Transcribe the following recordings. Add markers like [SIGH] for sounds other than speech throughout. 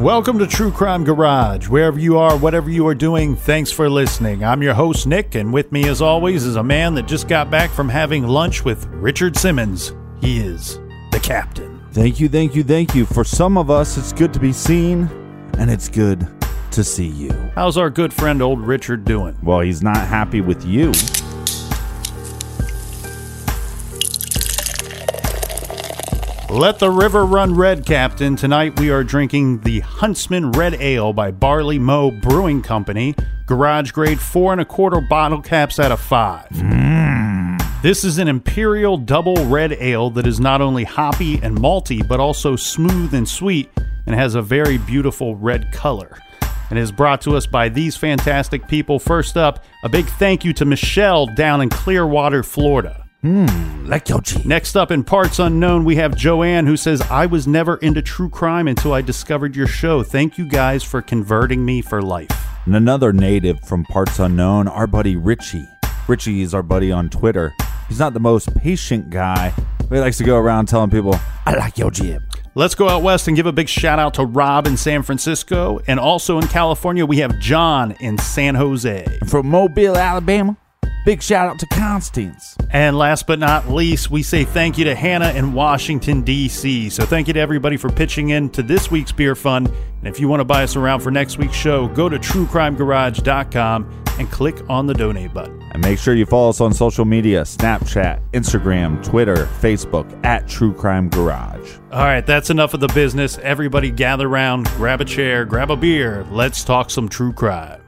Welcome to True Crime Garage. Wherever you are, whatever you are doing, thanks for listening. I'm your host, Nick, and with me, as always, is a man that just got back from having lunch with Richard Simmons. He is the captain. Thank you, thank you, thank you. For some of us, it's good to be seen, and it's good to see you. How's our good friend, old Richard, doing? Well, he's not happy with you. Let the river run red, Captain. Tonight we are drinking the Huntsman Red Ale by Barley Mow Brewing Company. Garage grade four and a quarter bottle caps out of five. Mmm. This is an imperial double red ale that is not only hoppy and malty, but also smooth and sweet and has a very beautiful red color. And is brought to us by these fantastic people. First up, a big thank you to Michelle down in Clearwater, Florida. Hmm, like your G. Next up in Parts Unknown, we have Joanne who says, I was never into true crime until I discovered your show. Thank you guys for converting me for life. And another native from Parts Unknown, our buddy Richie. Richie is our buddy on Twitter. He's not the most patient guy, but he likes to go around telling people, I like your jib. Let's go out west and give a big shout out to Rob in San Francisco. And also in California, we have John in San Jose. From Mobile, Alabama, big shout out to Constance. And last but not least, we say thank you to Hannah in Washington, D.C. So thank you to everybody for pitching in to this week's beer fund. And if you want to buy us around for next week's show, go to truecrimegarage.com and click on the donate button. And make sure you follow us on social media Snapchat, Instagram, Twitter, Facebook at True Crime Garage. All right, that's enough of the business. Everybody gather around, grab a chair, grab a beer. Let's talk some true crime.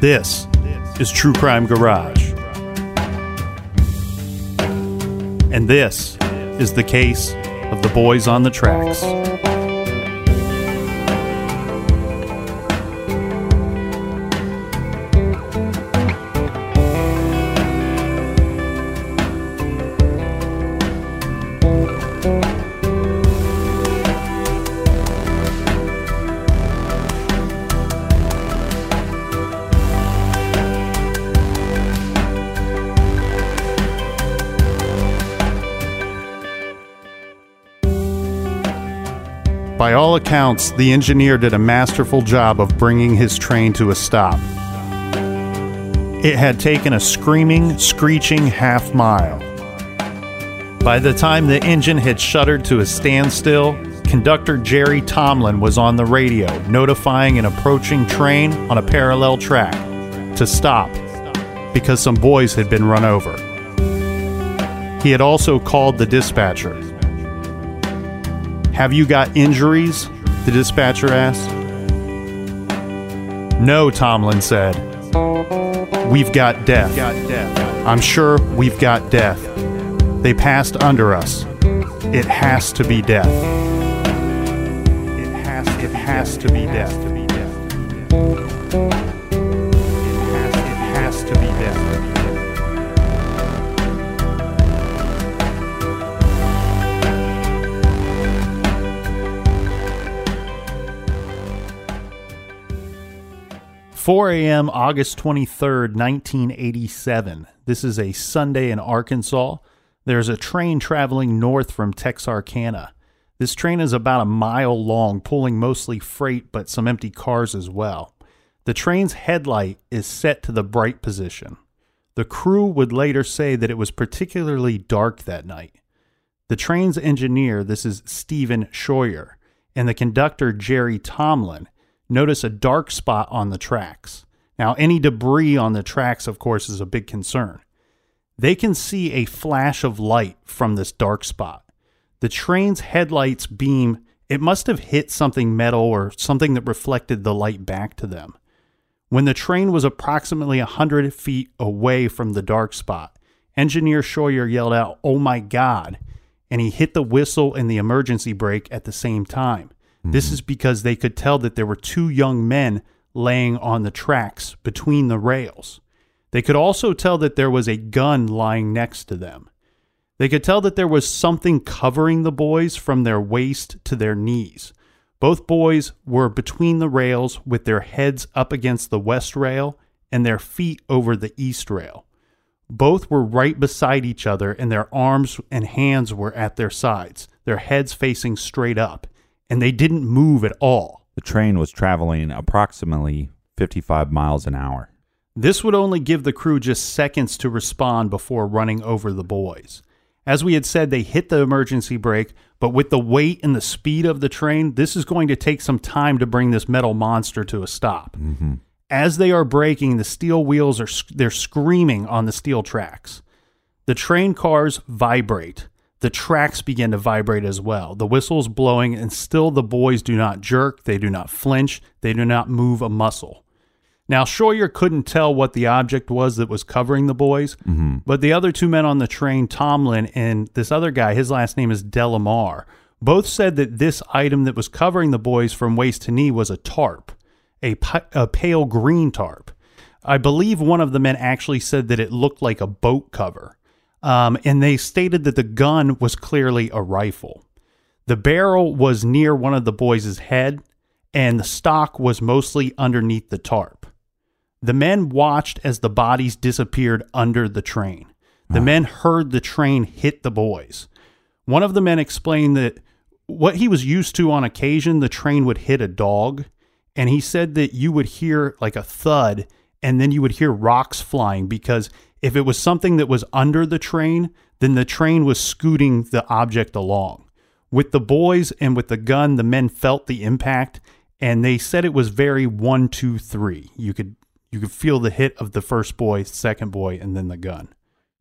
This is True Crime Garage. And this is the case of the boys on the tracks. By all accounts, the engineer did a masterful job of bringing his train to a stop. It had taken a screaming, screeching half mile. By the time the engine had shuddered to a standstill, conductor Jerry Tomlin was on the radio notifying an approaching train on a parallel track to stop because some boys had been run over. He had also called the dispatcher. Have you got injuries? The dispatcher asked. No, Tomlin said. We've got death. I'm sure we've got death. They passed under us. It has to be death. It has it has to be death. 4 a.m., August 23rd, 1987. This is a Sunday in Arkansas. There's a train traveling north from Texarkana. This train is about a mile long, pulling mostly freight but some empty cars as well. The train's headlight is set to the bright position. The crew would later say that it was particularly dark that night. The train's engineer, this is Stephen Shroyer, and the conductor, Jerry Tomlin, notice a dark spot on the tracks. Now, any debris on the tracks, of course, is a big concern. They can see a flash of light from this dark spot. The train's headlights beam, it must have hit something metal or something that reflected the light back to them. When the train was approximately 100 feet away from the dark spot, engineer Shroyer yelled out, Oh my God! And he hit the whistle and the emergency brake at the same time. This hmm. is because they could tell that there were two young men laying on the tracks between the rails. They could also tell that there was a gun lying next to them. They could tell that there was something covering the boys from their waist to their knees. Both boys were between the rails with their heads up against the west rail and their feet over the east rail. Both were right beside each other, and their arms and hands were at their sides, their heads facing straight up and they didn't move at all. The train was traveling approximately 55 miles an hour. This would only give the crew just seconds to respond before running over the boys. As we had said, they hit the emergency brake, but with the weight and the speed of the train, this is going to take some time to bring this metal monster to a stop. Mm-hmm. As they are braking, the steel wheels are they're screaming on the steel tracks. The train cars vibrate. The tracks begin to vibrate as well. The whistle's blowing, and still the boys do not jerk, they do not flinch, they do not move a muscle. Now, Shroyer couldn't tell what the object was that was covering the boys, mm-hmm. but the other two men on the train, Tomlin and this other guy, his last name is Delamar, both said that this item that was covering the boys from waist to knee was a tarp, a, pi- a pale green tarp. I believe one of the men actually said that it looked like a boat cover. Um, and they stated that the gun was clearly a rifle. The barrel was near one of the boys' head, and the stock was mostly underneath the tarp. The men watched as the bodies disappeared under the train. The men heard the train hit the boys. One of the men explained that what he was used to on occasion, the train would hit a dog, and he said that you would hear like a thud and then you would hear rocks flying because if it was something that was under the train, then the train was scooting the object along. With the boys and with the gun, the men felt the impact and they said it was very one, two, three. You could you could feel the hit of the first boy, second boy, and then the gun.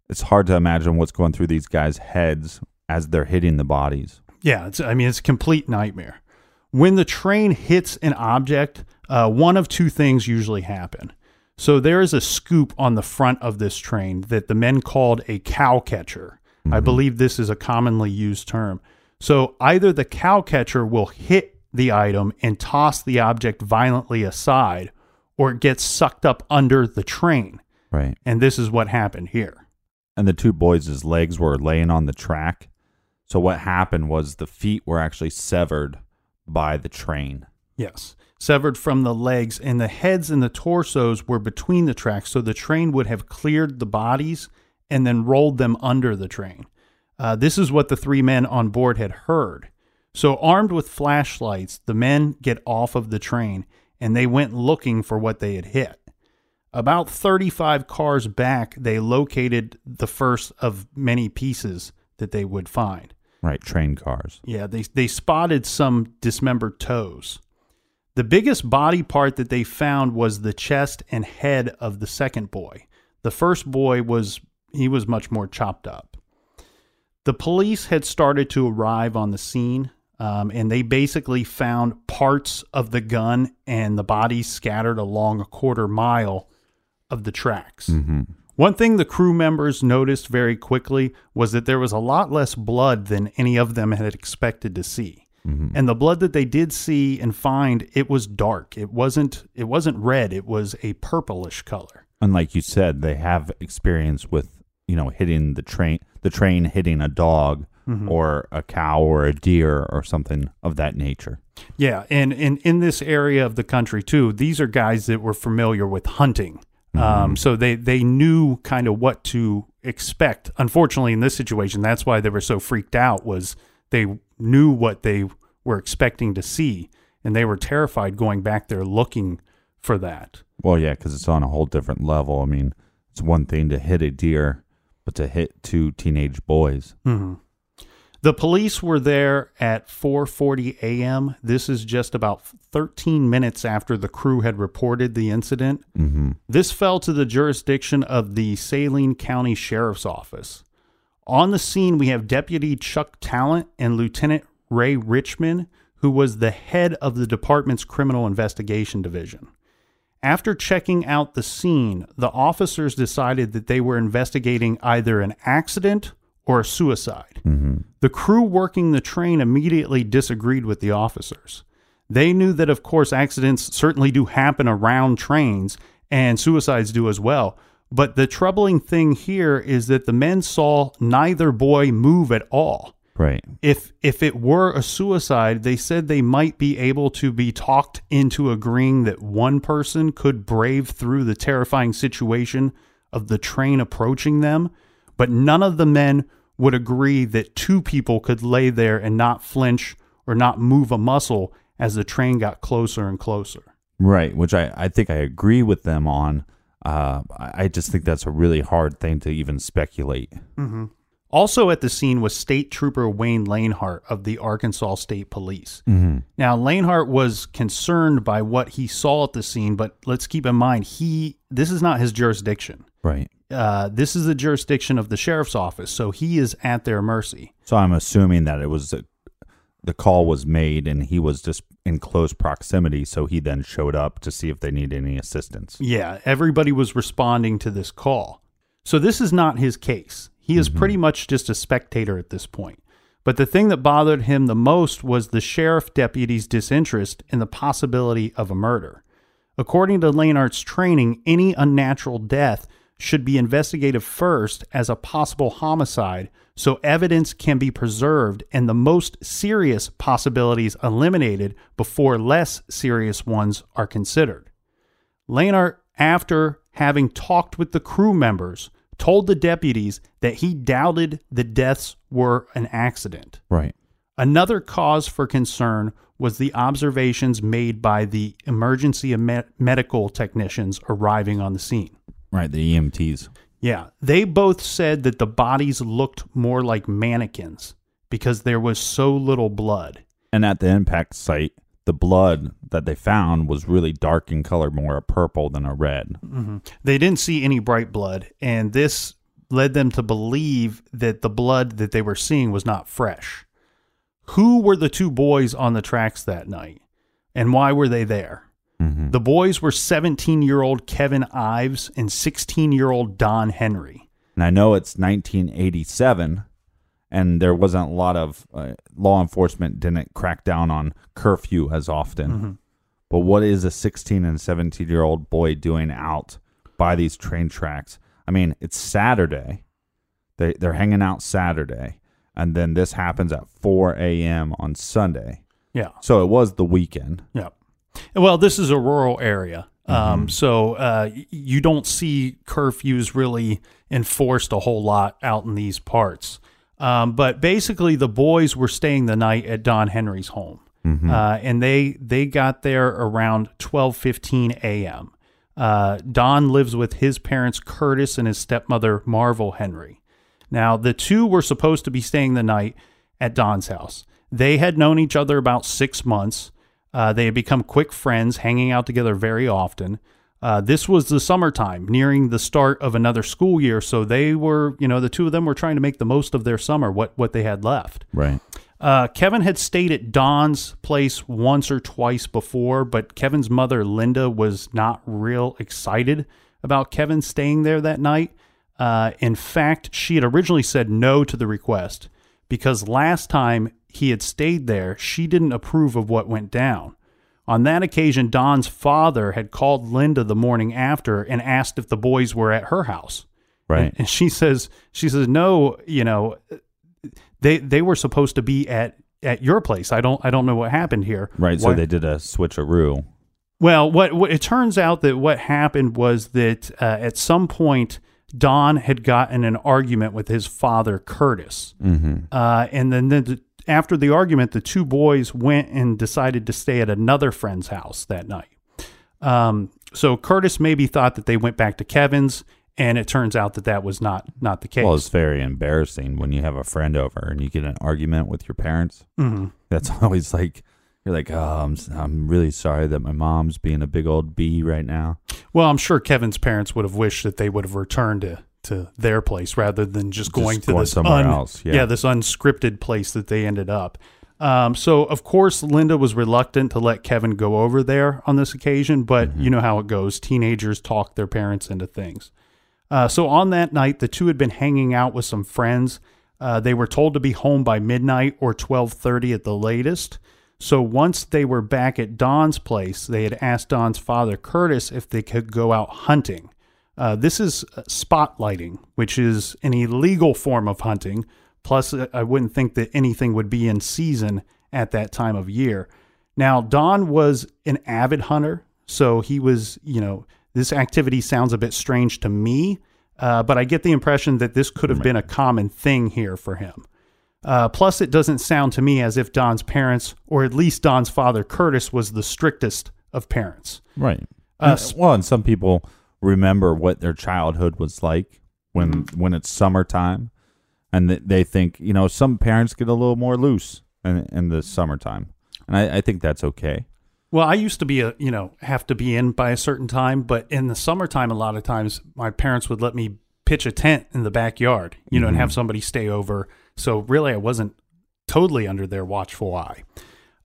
It's hard to imagine what's going through these guys' heads as they're hitting the bodies. Yeah, it's I mean it's a complete nightmare. When the train hits an object, uh, one of two things usually happen. So there is a scoop on the front of this train that the men called a cow catcher. I mm-hmm. believe this is a commonly used term. So either the cow catcher will hit the item and toss the object violently aside, or it gets sucked up under the train. Right. And this is what happened here. And the two boys' legs were laying on the track. So what happened was the feet were actually severed by the train. Yes. Severed from the legs, and the heads and the torsos were between the tracks, so the train would have cleared the bodies and then rolled them under the train. Uh, this is what the three men on board had heard. So, armed with flashlights, the men get off of the train and they went looking for what they had hit. About 35 cars back, they located the first of many pieces that they would find. Right. Train cars. Yeah, they, they spotted some dismembered toes. The biggest body part that they found was the chest and head of the second boy. The first boy was he was much more chopped up. The police had started to arrive on the scene. Um, and they basically found parts of the gun and the bodies scattered along a quarter mile of the tracks. One thing the crew members noticed very quickly was that there was a lot less blood than any of them had expected to see. Mm-hmm. And the blood that they did see and find, it was dark. It wasn't it wasn't red, it was a purplish color. And like you said, they have experience with you know hitting the train, the train hitting a dog mm-hmm. or a cow or a deer or something of that nature. Yeah, and, and in this area of the country too, these are guys that were familiar with hunting. Um, mm-hmm. so they they knew kind of what to expect. Unfortunately, in this situation, that's why they were so freaked out. Was they knew what they were expecting to see, and they were terrified going back there looking for that. Well, yeah, because it's on a whole different level. I mean, it's one thing to hit a deer, but to hit two teenage boys. Mm-hmm. The police were there at 4:40 a.m. This is just about 13 minutes after the crew had reported the incident. Mm-hmm. This fell to the jurisdiction of the Saline County Sheriff's Office. On the scene, we have Deputy Chuck Talent and Lieutenant Ray Richmond, who was the head of the department's Criminal Investigation Division. After checking out the scene, the officers decided that they were investigating either an accident or a suicide. Mm-hmm. The crew working the train immediately disagreed with the officers. They knew that, of course, accidents certainly do happen around trains and suicides do as well. But the troubling thing here is that the men saw neither boy move at all. Right. If if it were a suicide, they said they might be able to be talked into agreeing that one person could brave through the terrifying situation of the train approaching them, but none of the men would agree that two people could lay there and not flinch or not move a muscle as the train got closer and closer. Right. Which I, I think I agree with them on. Uh, I just think that's a really hard thing to even speculate. Also at the scene was State Trooper Wayne Lanehart of the Arkansas State Police. Now, Lanehart was concerned by what he saw at the scene, but let's keep in mind he this is not his jurisdiction. Right. Uh, this is the jurisdiction of the sheriff's office, so he is at their mercy. So I'm assuming that it was a, the call was made and he was just in close proximity. So he then showed up to see if they need any assistance. Yeah, everybody was responding to this call. So this is not his case. He is mm-hmm. pretty much just a spectator at this point. But the thing that bothered him the most was the sheriff deputy's disinterest in the possibility of a murder. According to Lanehart's training, any unnatural death should be investigated first as a possible homicide so evidence can be preserved and the most serious possibilities eliminated before less serious ones are considered. Lanehart, after having talked with the crew members, told the deputies that he doubted the deaths were an accident. Right. Another cause for concern was the observations made by the emergency me- medical technicians arriving on the scene. Right. The EMTs. Yeah, they both said that the bodies looked more like mannequins because there was so little blood. And at the impact site, the blood that they found was really dark in color, more a purple than a red. Mm-hmm. They didn't see any bright blood, and this led them to believe that the blood that they were seeing was not fresh. Who were the two boys on the tracks that night, and why were they there? The boys were 17 year old Kevin Ives and 16 year old Don Henry. And I know it's 1987, and there wasn't a lot of uh, law enforcement didn't crack down on curfew as often. But what is a 16 and 17 year old boy doing out by these train tracks? I mean, it's Saturday. They they're hanging out Saturday, and then this happens at 4 a.m. on Sunday. Yeah. So it was the weekend. Yeah. Well, this is a rural area. Um, so uh, you don't see curfews really enforced a whole lot out in these parts. Um, but basically, the boys were staying the night at Don Henry's home, uh, and they they got there around twelve fifteen a.m. Uh, Don lives with his parents, Curtis, and his stepmother, Marvel Henry. Now, the two were supposed to be staying the night at Don's house. They had known each other about six months. Uh, they had become quick friends, hanging out together very often. Uh, this was the summertime, nearing the start of another school year. So they were, you know, the two of them were trying to make the most of their summer, what what they had left. Right. Uh, Kevin had stayed at Don's place once or twice before, but Kevin's mother, Linda, was not real excited about Kevin staying there that night. Uh, in fact, she had originally said no to the request because last time he had stayed there, she didn't approve of what went down. On that occasion, Don's father had called Linda the morning after and asked if the boys were at her house. Right. And, and she says, she says, no, you know, they they were supposed to be at at your place. I don't I don't know what happened here. Right. So they did a switcheroo. well, what, what it turns out that what happened was that uh, at some point Don had gotten an argument with his father Curtis, Mm-hmm. uh, and then the, after the argument, the two boys went and decided to stay at another friend's house that night. Um, so Curtis maybe thought that they went back to Kevin's, and it turns out that that was not not the case. Well, it's very embarrassing when you have a friend over and you get an argument with your parents. hmm That's [LAUGHS] always like you're like, oh, I'm I'm really sorry that my mom's being a big old bee right now. Well, I'm sure Kevin's parents would have wished that they would have returned to, to their place rather than just Just going to going this somewhere un- else, yeah. this unscripted place that they ended up. Um, so of course Linda was reluctant to let Kevin go over there on this occasion, but Mm-hmm. you know how it goes. Teenagers talk their parents into things. Uh, so on that night, the two had been hanging out with some friends. Uh, they were told to be home by midnight or twelve thirty at the latest. So once they were back at Don's place, they had asked Don's father Curtis if they could go out hunting. Uh, this is uh, spotlighting, which is an illegal form of hunting. Plus, uh, I wouldn't think that anything would be in season at that time of year. Now, Don was an avid hunter, so he was, you know, this activity sounds a bit strange to me, uh, but I get the impression that this could have been a common thing here for him. Uh, plus, it doesn't sound to me as if Don's parents, or at least Don's father, Curtis, was the strictest of parents. Right. Uh, well, and some people remember what their childhood was like when when it's summertime, and th- they think you know some parents get a little more loose in, in the summertime, and I, I think that's okay. Well, I used to be a, you know, have to be in by a certain time, but in the summertime, a lot of times my parents would let me pitch a tent in the backyard, you know, and have somebody stay over. So really, I wasn't totally under their watchful eye.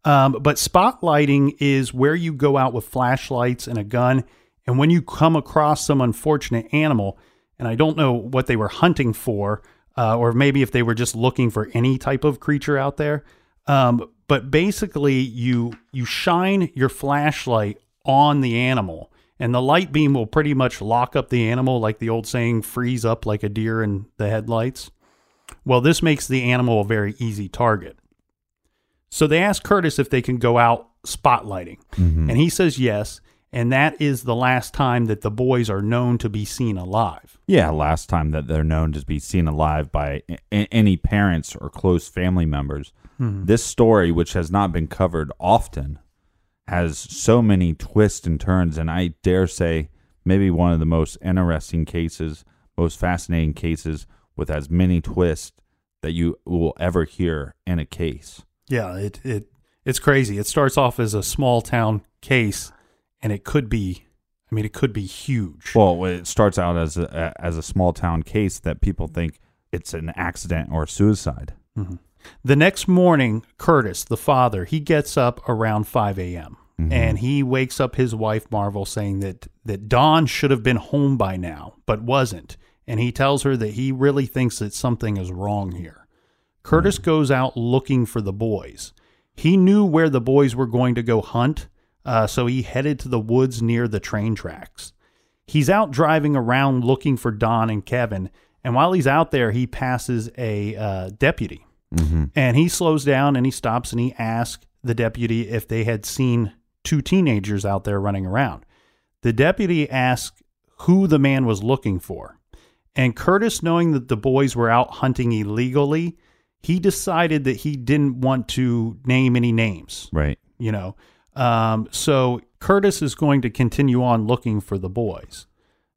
Um, but spotlighting is where you go out with flashlights and a gun, and when you come across some unfortunate animal, and I don't know what they were hunting for, uh, or maybe if they were just looking for any type of creature out there. Um, but basically, you you shine your flashlight on the animal, and the light beam will pretty much lock up the animal, like the old saying, "freeze up like a deer in the headlights." Well, this makes the animal a very easy target. So they ask Curtis if they can go out spotlighting, and he says yes. And that is the last time that the boys are known to be seen alive. Yeah, last time that they're known to be seen alive by a- any parents or close family members. Hmm. This story, which has not been covered often, has so many twists and turns, and I dare say maybe one of the most interesting cases, most fascinating cases with as many twists that you will ever hear in a case. Yeah, it it it's crazy. It starts off as a small town case, and it could be. I mean, it could be huge. Well, it starts out as a as a small town case that people think it's an accident or suicide. Mm-hmm. The next morning, Curtis, the father, he gets up around 5 a.m. Mm-hmm. and he wakes up his wife, Marvel, saying that, that Don should have been home by now, but wasn't. And he tells her that he really thinks that something is wrong here. Curtis mm-hmm. goes out looking for the boys. He knew where the boys were going to go hunt, uh, so he headed to the woods near the train tracks. He's out driving around looking for Don and Kevin, and while he's out there, he passes a uh, deputy. And he slows down and he stops and he asks the deputy if they had seen two teenagers out there running around. The deputy asked who the man was looking for. And Curtis, knowing that the boys were out hunting illegally, he decided that he didn't want to name any names Right. you know. Um, so Curtis is going to continue on looking for the boys.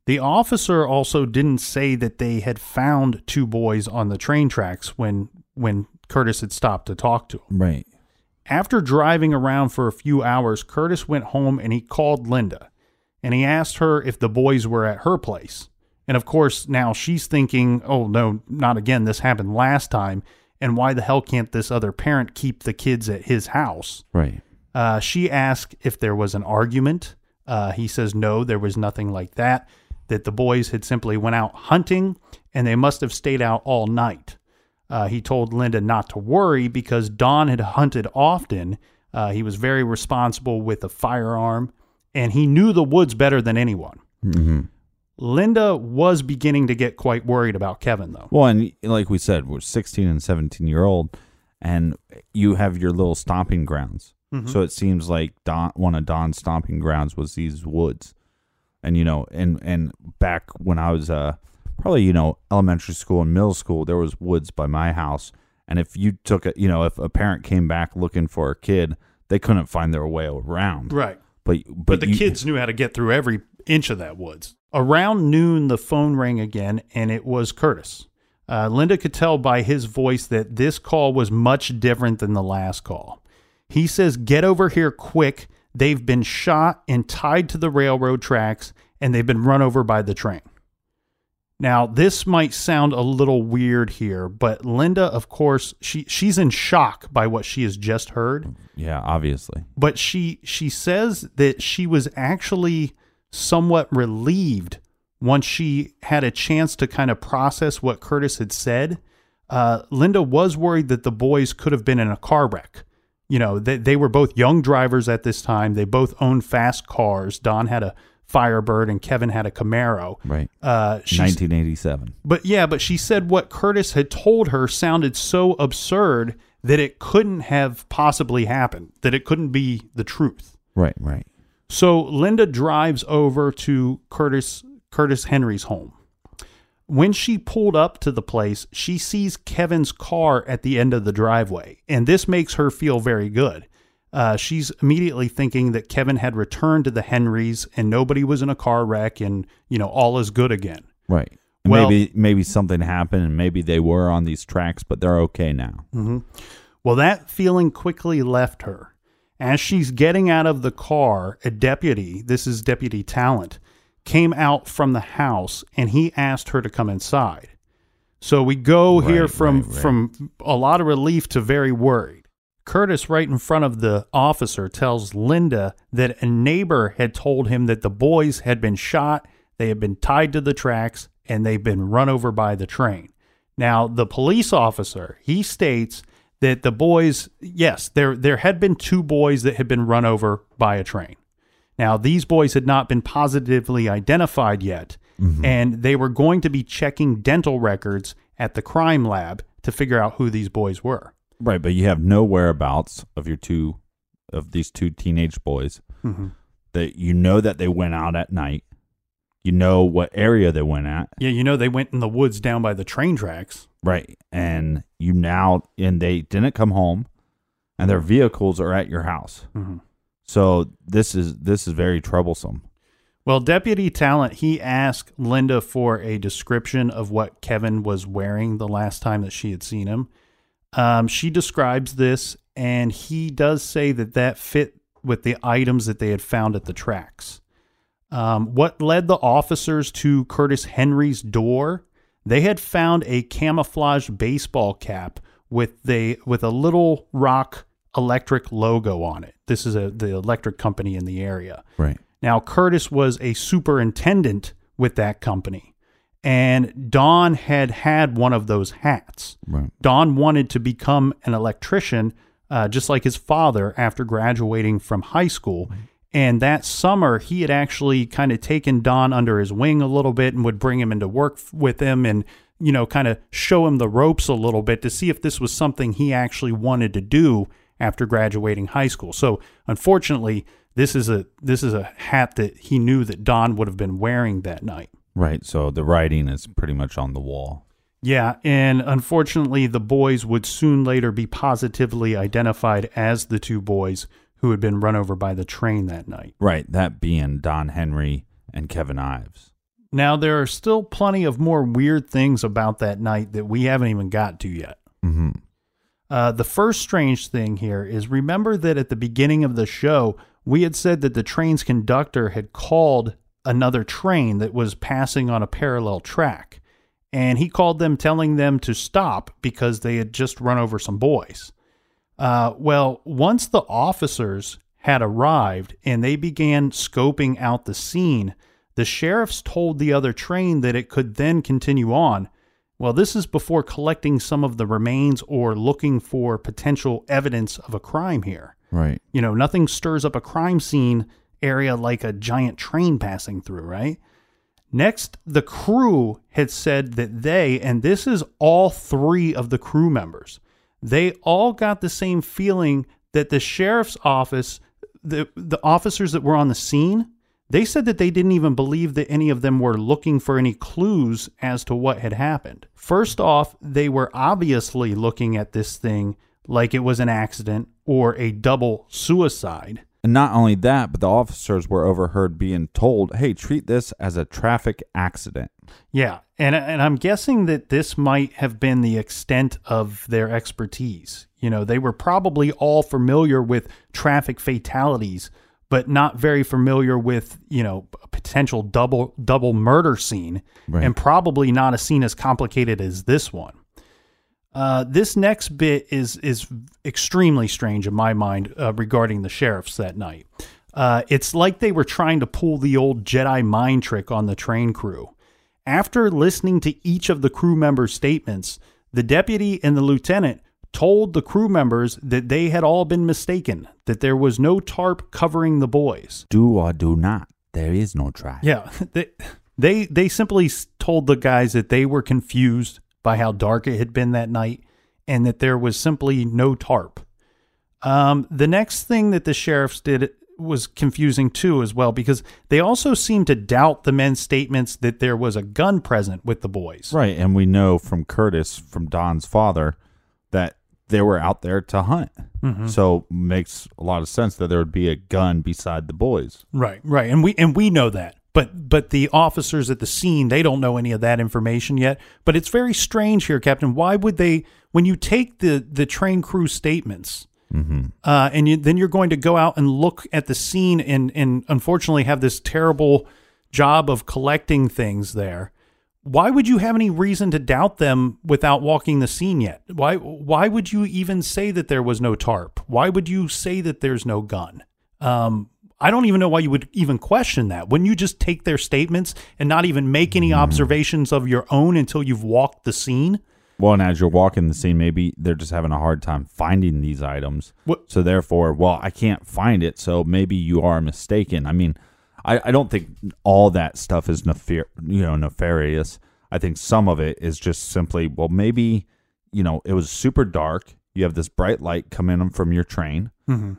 The officer also didn't say that they had found two boys on the train tracks when when Curtis had stopped to talk to him. Right. After driving around for a few hours, Curtis went home and he called Linda and he asked her if the boys were at her place. And of course, now she's thinking, oh, no, not again. This happened last time. and why the hell can't this other parent keep the kids at his house? Right. Uh, she asked if there was an argument. Uh, he says no, there was nothing like that. That the boys had simply went out hunting and they must have stayed out all night. Uh, he told Linda not to worry because Don had hunted often. Uh, he was very responsible with a firearm and he knew the woods better than anyone. hmm Linda was beginning to get quite worried about Kevin, though. Well, and like we said, we're 16 and 17 year old, and you have your little stomping grounds. So it seems like Don, one of Don's stomping grounds was these woods, and you know, and and back when I was uh probably you know elementary school and middle school, there was woods by my house, and if you took a you know if a parent came back looking for a kid, they couldn't find their way around. Right. But but, But, the you- kids knew how to get through every inch of that woods. Around noon, the phone rang again, and it was Curtis. Uh, Linda could tell by his voice that this call was much different than the last call. He says, Get over here quick. They've been shot and tied to the railroad tracks, and they've been run over by the train. Now, this might sound a little weird here, but Linda, of course, she, she's in shock by what she has just heard yeah, obviously. but she she says that she was actually somewhat relieved once she had a chance to kind of process what Curtis had said. Uh, Linda was worried that the boys could have been in a car wreck. You know, they, they were both young drivers at this time. They both owned fast cars. Don had a Firebird and Kevin had a Camaro. Right. Uh, 1987. but yeah, but she said what Curtis had told her sounded so absurd that it couldn't have possibly happened, that it couldn't be the truth. Right. Right. So Linda drives over to Curtis Curtis Henry's home. When she pulled up to the place, she sees Kevin's car at the end of the driveway, and this makes her feel very good. Uh, she's immediately thinking that Kevin had returned to the Henrys and nobody was in a car wreck, and you know all is good again. Right. Well- maybe maybe something happened, and maybe they were on these tracks, but they're okay now. Well, that feeling quickly left her. As she's getting out of the car, a deputy, this is Deputy Talent, came out from the house and he asked her to come inside. So we go here from right, right. from a lot of relief to very worried. Curtis, right in front of the officer, tells Linda that a neighbor had told him that the boys had been shot, they had been tied to the tracks, and they've been run over by the train. Now, the police officer, he states that the boys, yes, there there had been two boys that had been run over by a train. Now, these boys had not been positively identified yet, mm-hmm. and they were going to be checking dental records at the crime lab to figure out who these boys were. Right, but you have no whereabouts of your two of these two teenage boys. Mm-hmm. That you know that they went out at night. You know what area they went at. Yeah, you know they went in the woods down by the train tracks. Right. And you now and they didn't come home and their vehicles are at your house. Mm-hmm. So this is this is very troublesome. Well, Deputy Talent, he asked Linda for a description of what Kevin was wearing the last time that she had seen him. Um, she describes this, and he does say that that fit with the items that they had found at the tracks. Um, what led the officers to Curtis Henry's door? They had found a camouflage baseball cap with the with a little rock electric logo on it. This is a the electric company in the area. Right. Now, Curtis was a superintendent with that company, and Don had had one of those hats. Right. Don wanted to become an electrician, uh, just like his father after graduating from high school. And that summer, he had actually kind of taken Don under his wing a little bit and would bring him into work f- with him and, you know, kind of show him the ropes a little bit to see if this was something he actually wanted to do after graduating high school. So, unfortunately, this is a this is a hat that he knew that Don would have been wearing that night. Right. So the writing is pretty much on the wall. Yeah, and unfortunately, the boys would soon later be positively identified as the two boys who had been run over by the train that night. Right. That being Don Henry and Kevin Ives. Now, there are still plenty of more weird things about that night that we haven't even got to yet. Mm-hmm. Uh, the first strange thing here is remember that at the beginning of the show, we had said that the train's conductor had called another train that was passing on a parallel track. and he called them telling them to stop because they had just run over some boys. Uh, well, once the officers had arrived and they began scoping out the scene, the sheriffs told the other train that it could then continue on. Well, this is before collecting some of the remains or looking for potential evidence of a crime here. Right. You know, nothing stirs up a crime scene area like a giant train passing through, right? Next, the crew had said that they, and this is all three of the crew members, they all got the same feeling that the sheriff's office, the, the officers that were on the scene, they said that they didn't even believe that any of them were looking for any clues as to what had happened. First off, they were obviously looking at this thing like it was an accident or a double suicide. And not only that, but the officers were overheard being told, hey, treat this as a traffic accident. Yeah, and and I'm guessing that this might have been the extent of their expertise. You know, they were probably all familiar with traffic fatalities, but not very familiar with, you know, a potential double double murder scene Right. and probably not a scene as complicated as this one. Uh, this next bit is is extremely strange in my mind uh, regarding the sheriffs that night. Uh, it's like they were trying to pull the old Jedi mind trick on the train crew. After listening to each of the crew members' statements, the deputy and the lieutenant told the crew members that they had all been mistaken, that there was no tarp covering the boys. Do or do not. There is no try. Yeah, [LAUGHS] they they they simply told the guys that they were confused by how dark it had been that night, and that there was simply no tarp. Um, the next thing that the sheriffs did was confusing too, as well, because they also seemed to doubt the men's statements that there was a gun present with the boys. Right. And we know from Curtis, from Don's father, that they were out there to hunt. So makes a lot of sense that there would be a gun beside the boys. Right, right, and we and we know that, but but the officers at the scene they don't know any of that information yet. But it's very strange here, Captain. Why would they? When you take the the train crew statements, uh, and you, then you're going to go out and look at the scene and and unfortunately have this terrible job of collecting things there. Why would you have any reason to doubt them without walking the scene yet? Why why would you even say that there was no tarp? Why would you say that there's no gun? Um, I don't even know why you would even question that. Wouldn't you just take their statements and not even make any observations of your own until you've walked the scene? Well, and as you're walking the scene, maybe they're just having a hard time finding these items. What- So therefore, well, I can't find it. So maybe you are mistaken. I mean, I, I don't think all that stuff is nefar- you know nefarious. I think some of it is just simply, well, maybe you know it was super dark. You have this bright light coming in from your train,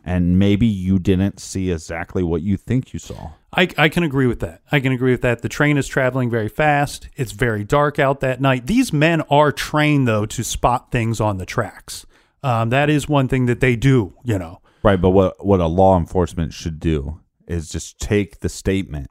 and maybe you didn't see exactly what you think you saw. I, I can agree with that. I can agree with that. The train is traveling very fast. It's very dark out that night. These men are trained, though, to spot things on the tracks. Um, that is one thing that they do, you know. Right, but what what a law enforcement should do is just take the statement,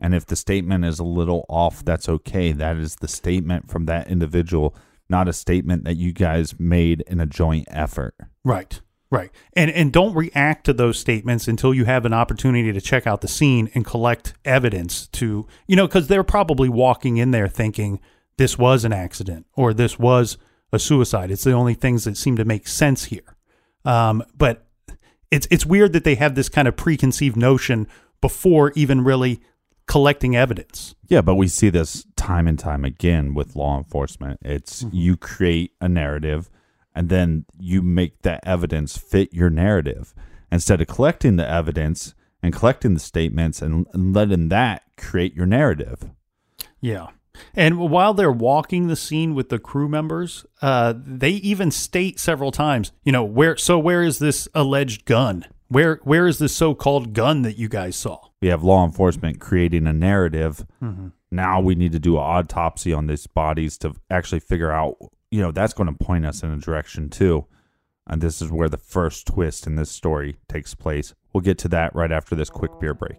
and if the statement is a little off, that's okay. That is the statement from that individual, not a statement that you guys made in a joint effort. Right. Right. And and don't react to those statements until you have an opportunity to check out the scene and collect evidence to, you know, cuz they're probably walking in there thinking this was an accident or this was a suicide. It's the only things that seem to make sense here. Um, but it's it's weird that they have this kind of preconceived notion before even really collecting evidence. Yeah, but we see this time and time again with law enforcement. It's mm-hmm. you create a narrative and then you make that evidence fit your narrative instead of collecting the evidence and collecting the statements and, and letting that create your narrative. Yeah. And while they're walking the scene with the crew members, uh, they even state several times, you know, where so where is this alleged gun? Where where is this so-called gun that you guys saw? We have law enforcement creating a narrative. Now we need to do an autopsy on these bodies to actually figure out, you know, that's going to point us in a direction too. And this is where the first twist in this story takes place. We'll get to that right after this quick beer break.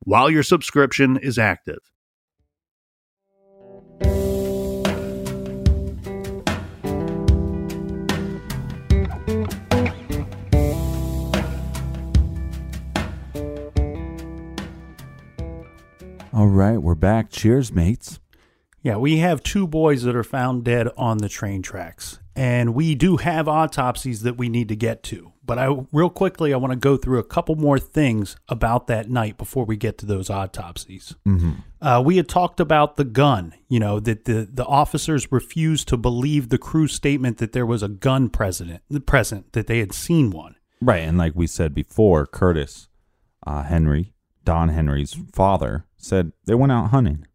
while your subscription is active. All right, we're back. Cheers, mates. Yeah, we have two boys that are found dead on the train tracks, and we do have autopsies that we need to get to. But I real quickly, I want to go through a couple more things about that night before we get to those autopsies. Uh, we had talked about the gun. You know that the the officers refused to believe the crew's statement that there was a gun present, present that they had seen one. Right, and like we said before, Curtis uh, Henry, Don Henry's father, said they went out hunting.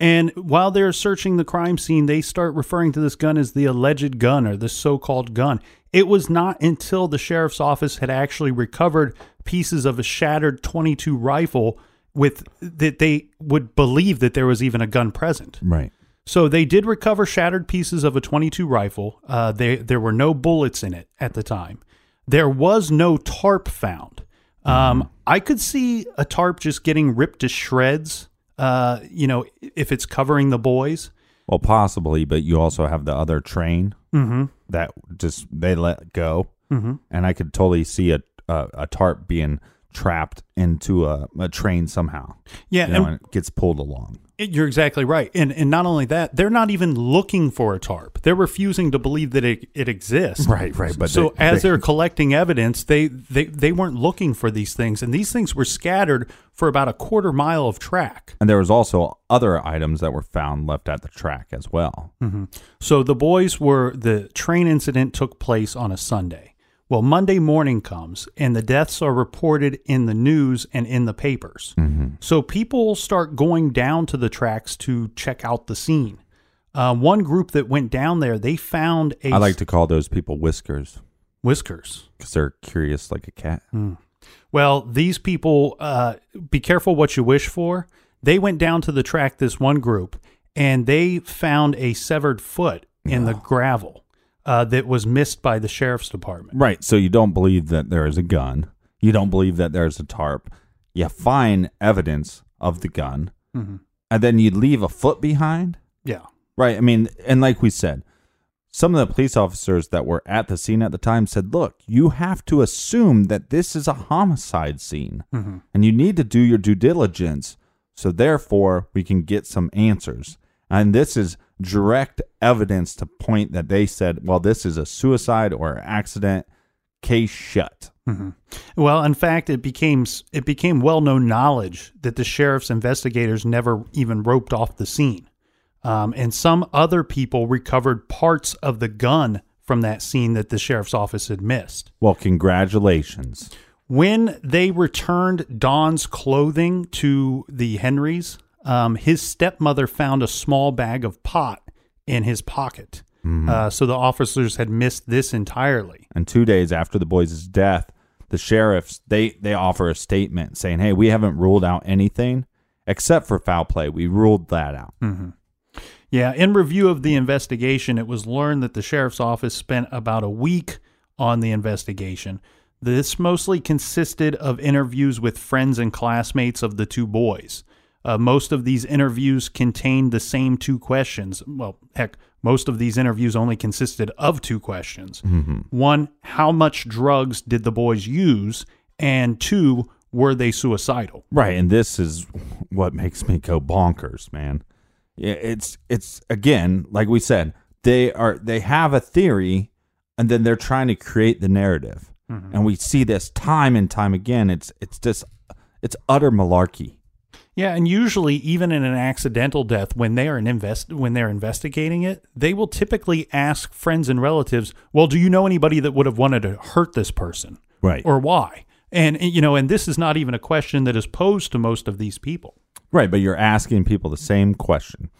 And while they're searching the crime scene, they start referring to this gun as the alleged gun or the so called gun. It was not until the sheriff's office had actually recovered pieces of a shattered 22 rifle with that they would believe that there was even a gun present. Right. So they did recover shattered pieces of a 22 rifle. Uh, they, there were no bullets in it at the time. There was no tarp found. Um, I could see a tarp just getting ripped to shreds. Uh, you know, if it's covering the boys. Well, possibly, but you also have the other train that just they let go, mm-hmm. and I could totally see a a, a tarp being trapped into a, a train somehow. Yeah, you know, and- and it gets pulled along. You're exactly right. And and not only that, they're not even looking for a tarp. They're refusing to believe that it, it exists. Right, right, but so they- as they- are collecting evidence, they, they they weren't looking for these things, and these things were scattered for about a quarter mile of track. And there was also other items that were found left at the track as well. Mm-hmm. So the boys were the train incident took place on a Sunday. Well, Monday morning comes and the deaths are reported in the news and in the papers. So people start going down to the tracks to check out the scene. Uh, one group that went down there, they found a I like to call those people whiskers whiskers. because they're curious like a cat. Well, these people, uh, be careful what you wish for. They went down to the track, this one group, and they found a severed foot in the gravel uh, that was missed by the sheriff's department. Right. So you don't believe that there is a gun. You don't believe that there's a tarp. You find evidence of the gun, and then you leave a foot behind. Yeah. Right. I mean, and like we said, some of the police officers that were at the scene at the time said, look, you have to assume that this is a homicide scene and you need to do your due diligence. So therefore, we can get some answers. And this is direct evidence to point that they said, well, this is a suicide or accident. Case shut. Well, in fact, it became it became well known knowledge that the sheriff's investigators never even roped off the scene, um, and some other people recovered parts of the gun from that scene that the sheriff's office had missed. Well, congratulations. When they returned Don's clothing to the Henrys, um, his stepmother found a small bag of pot in his pocket. Uh, so the officers had missed this entirely. And two days after the boys' death, the sheriffs they they offer a statement saying, "Hey, we haven't ruled out anything except for foul play. We ruled that out." Yeah, in review of the investigation, it was learned that the sheriff's office spent about a week on the investigation. This mostly consisted of interviews with friends and classmates of the two boys. Uh, most of these interviews contained the same two questions. Well, heck, most of these interviews only consisted of two questions. One, how much drugs did the boys use? And two, were they suicidal? Right, and this is what makes me go bonkers, man. Yeah, It's it's again, like we said, they are they have a theory and then they're trying to create the narrative. And we see this time and time again. It's it's just it's utter malarkey. Yeah, and usually even in an accidental death, when they are an invest when they're investigating it, they will typically ask friends and relatives, "Well, do you know anybody that would have wanted to hurt this person, Right. or why?" And you know, and this is not even a question that is posed to most of these people. Right, but you're asking people the same question.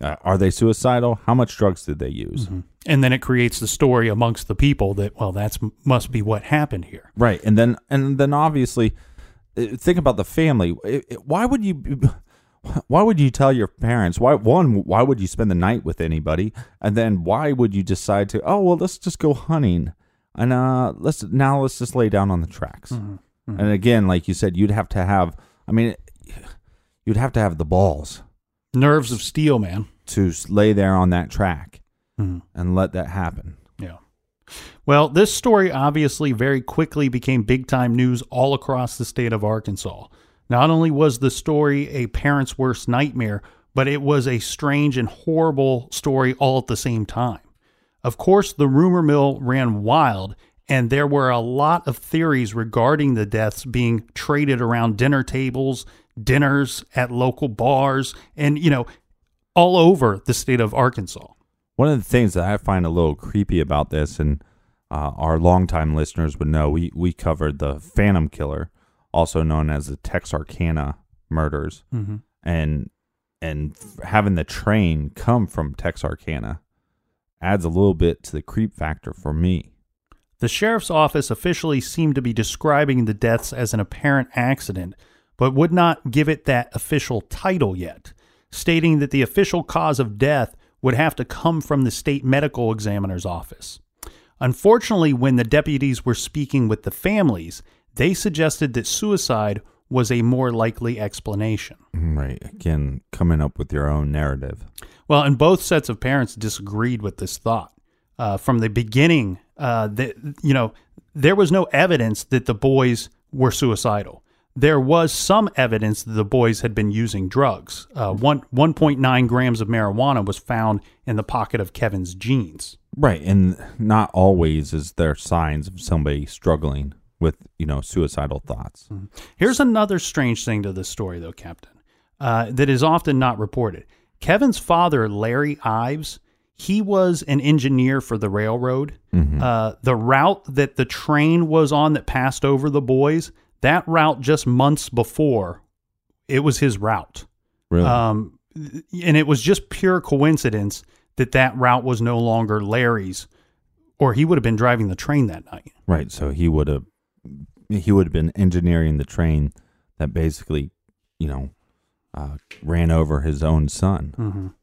Uh, are they suicidal? How much drugs did they use? And then it creates the story amongst the people that, well, that's must be what happened here. Right, and then and then obviously, think about the family. It- it- Why would you? [LAUGHS] Why would you tell your parents? Why one? Why would you spend the night with anybody? And then why would you decide to? Oh well, let's just go hunting, and uh, let's now let's just lay down on the tracks. Mm-hmm. And again, like you said, you'd have to have. I mean, you'd have to have the balls Nerves of steel, man. to lay there on that track Mhm. and let that happen. Well, this story obviously very quickly became big time news all across the state of Arkansas. Not only was the story a parent's worst nightmare, but it was a strange and horrible story all at the same time. Of course, the rumor mill ran wild, and there were a lot of theories regarding the deaths being traded around dinner tables, dinners at local bars, and, you know, all over the state of Arkansas. One of the things that I find a little creepy about this, and uh, our longtime listeners would know, we we covered the Phantom Killer, also known as the Texarkana murders, Mm-hmm. and and having the train come from Texarkana adds a little bit to the creep factor for me. The sheriff's office officially seemed to be describing the deaths as an apparent accident, but would not give it that official title yet, stating that the official cause of death would have to come from the state medical examiner's office. Unfortunately, when the deputies were speaking with the families, they suggested that suicide was a more likely explanation. Right. Again, coming up with your own narrative. Well, and both sets of parents disagreed with this thought. Uh, from the beginning, uh, that you know, there was no evidence that the boys were suicidal. There was some evidence that the boys had been using drugs. Uh, one 1.9 grams of marijuana was found in the pocket of Kevin's jeans. Right. And not always is there signs of somebody struggling with, you know, suicidal thoughts. Here's another strange thing to this story, though, Captain, uh, that is often not reported. Kevin's father, Larry Ives, he was an engineer for the railroad. Uh, the route that the train was on that passed over the boys, that route just months before, it was his route. Really? Um, and it was just pure coincidence that that route was no longer Larry's, or he would have been driving the train that night. right. So he would have he would have been engineering the train that basically, you know, uh, ran over his own son.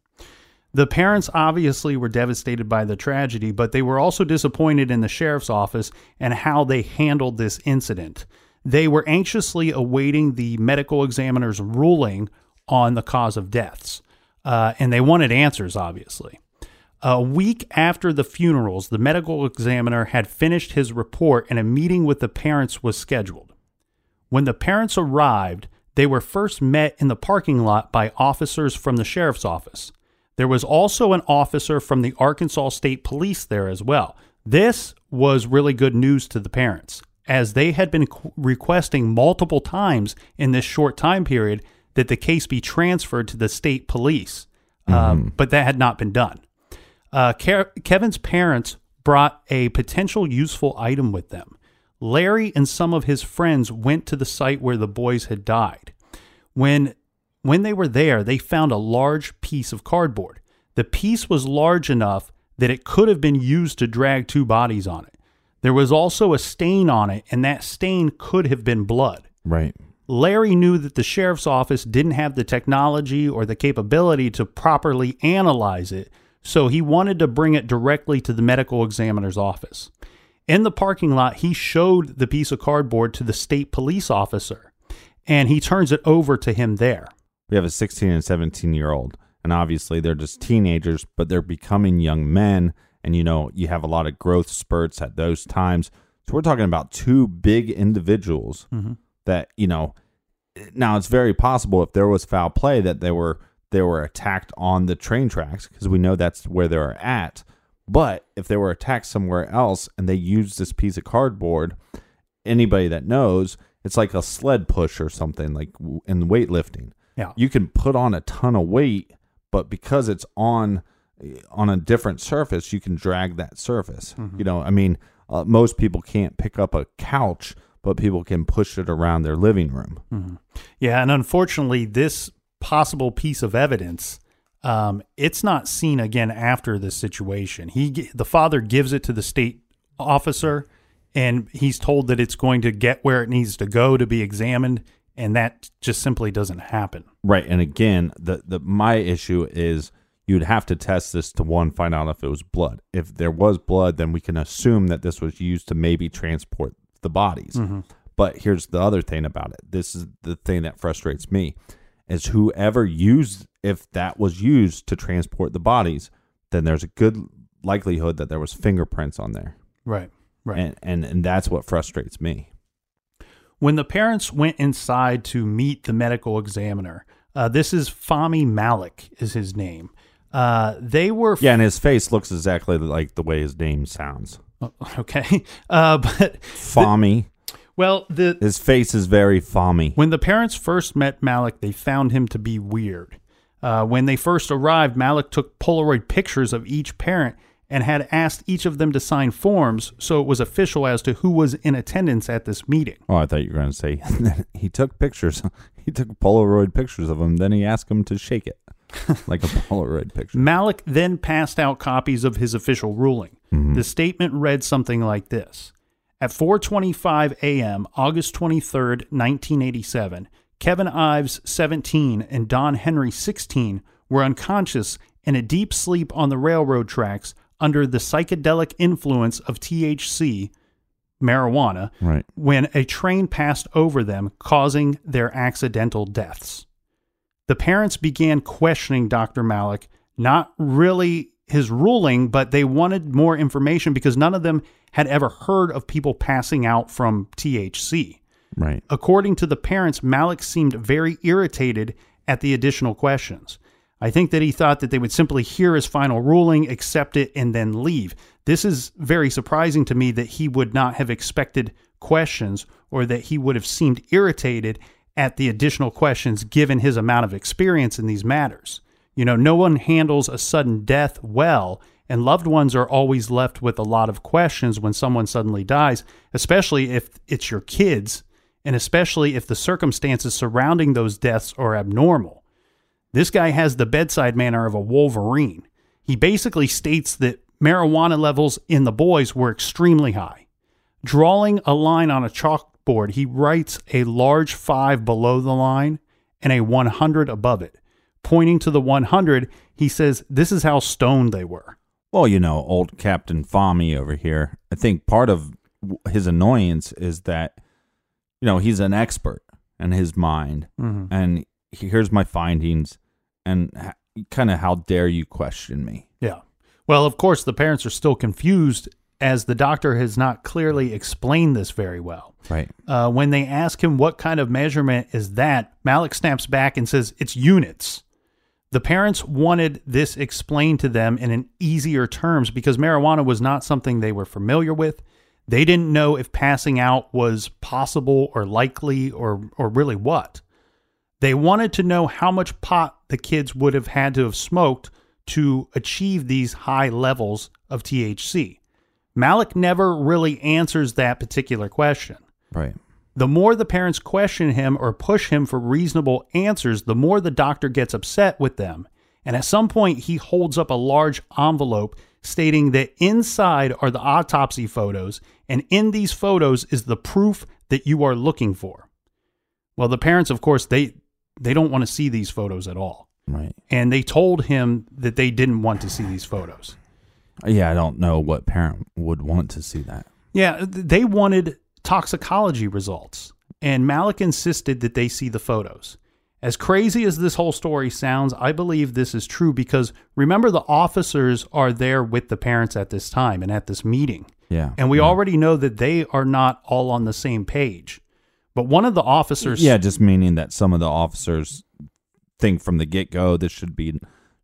The parents obviously were devastated by the tragedy, but they were also disappointed in the sheriff's office and how they handled this incident. They were anxiously awaiting the medical examiner's ruling on the cause of deaths, uh, and they wanted answers, obviously. A week after the funerals, the medical examiner had finished his report and a meeting with the parents was scheduled. When the parents arrived, they were first met in the parking lot by officers from the sheriff's office. There was also an officer from the Arkansas State Police there as well. This was really good news to the parents, as they had been qu- requesting multiple times in this short time period that the case be transferred to the state police, um, but that had not been done. Uh, Ke- Kevin's parents brought a potential useful item with them. Larry and some of his friends went to the site where the boys had died. When when they were there, they found a large piece of cardboard. The piece was large enough that it could have been used to drag two bodies on it. There was also a stain on it, and that stain could have been blood. Right. Larry knew that the sheriff's office didn't have the technology or the capability to properly analyze it, so he wanted to bring it directly to the medical examiner's office. In the parking lot, he showed the piece of cardboard to the state police officer, and he turns it over to him there. We have a 16 and 17 year old, and obviously they're just teenagers, but they're becoming young men. And you know, you have a lot of growth spurts at those times. So we're talking about two big individuals mm-hmm. that you know. Now it's very possible if there was foul play that they were they were attacked on the train tracks because we know that's where they're at. But if they were attacked somewhere else and they used this piece of cardboard, anybody that knows, it's like a sled push or something like in weightlifting Yeah. you can put on a ton of weight, but because it's on on a different surface, you can drag that surface. You know, I mean, uh, most people can't pick up a couch, but people can push it around their living room. Yeah, and unfortunately, this possible piece of evidence, um, it's not seen again after this situation. He, the father, gives it to the state officer, and he's told that it's going to get where it needs to go to be examined, and that just simply doesn't happen. Right. And again, the the my issue is you'd have to test this to one find out if it was blood. If there was blood, then we can assume that this was used to maybe transport the bodies. But here's the other thing about it. This is the thing that frustrates me is whoever used if that was used to transport the bodies, then there's a good likelihood that there was fingerprints on there. Right. Right. And and, and that's what frustrates me. When the parents went inside to meet the medical examiner, uh, this is Fahmy Malik is his name. Uh, they were Yeah, and his face looks exactly like the way his name sounds. [LAUGHS] okay, uh, but Fahmy. well, the his face is very Fami. when the parents first met Malik, they found him to be weird. Uh, when they first arrived, Malik took Polaroid pictures of each parent and had asked each of them to sign forms so it was official as to who was in attendance at this meeting. Oh, I thought you were going to say [LAUGHS] he took pictures. [LAUGHS] He took Polaroid pictures of him. Then he asked him to shake it [LAUGHS] like a Polaroid picture. Malik then passed out copies of his official ruling. Mm-hmm. The statement read something like this. At 4:25 a.m., August 23rd, 1987, Kevin Ives, 17, and Don Henry, 16, were unconscious in a deep sleep on the railroad tracks under the psychedelic influence of THC, marijuana, Right. when a train passed over them, causing their accidental deaths. The parents began questioning Dr. Malik, not really his ruling, but they wanted more information because none of them had ever heard of people passing out from THC. Right. According to the parents, Malik seemed very irritated at the additional questions. I think that he thought that they would simply hear his final ruling, accept it, and then leave. This is very surprising to me that he would not have expected questions or that he would have seemed irritated at the additional questions given his amount of experience in these matters. You know, no one handles a sudden death well, and loved ones are always left with a lot of questions when someone suddenly dies, especially if it's your kids, and especially if the circumstances surrounding those deaths are abnormal. This guy has the bedside manner of a Wolverine. He basically states that marijuana levels in the boys were extremely high. Drawing a line on a chalkboard, he writes a large 5 below the line and a 100 above it. Pointing to the 100, he says, This is how stoned they were. Well, you know, old Captain Fahmy over here. I think part of his annoyance is that, you know, he's an expert in his mind, mm-hmm. and here's my findings, and kind of how dare you question me? Yeah. Well, of course, the parents are still confused as the doctor has not clearly explained this very well. Right. Uh, when they ask him what kind of measurement is that, Malik snaps back and says it's units. The parents wanted this explained to them in an easier terms because marijuana was not something they were familiar with. They didn't know if passing out was possible or likely or or really what. They wanted to know how much pot the kids would have had to have smoked to achieve these high levels of THC. Malik never really answers that particular question. Right. The more the parents question him or push him for reasonable answers, the more the doctor gets upset with them. And at some point, he holds up a large envelope stating that inside are the autopsy photos, and in these photos is the proof that you are looking for. Well, the parents, of course, they they don't want to see these photos at all. Right. And they told him that they didn't want to see these photos. Yeah, I don't know what parent would want to see that. Yeah, they wanted toxicology results, and Malik insisted that they see the photos. As crazy as this whole story sounds, I believe this is true because remember, the officers are there with the parents at this time and at this meeting. Yeah. And we yeah. already know that they are not all on the same page. But one of the officers. Yeah, just meaning that some of the officers think from the get go this should be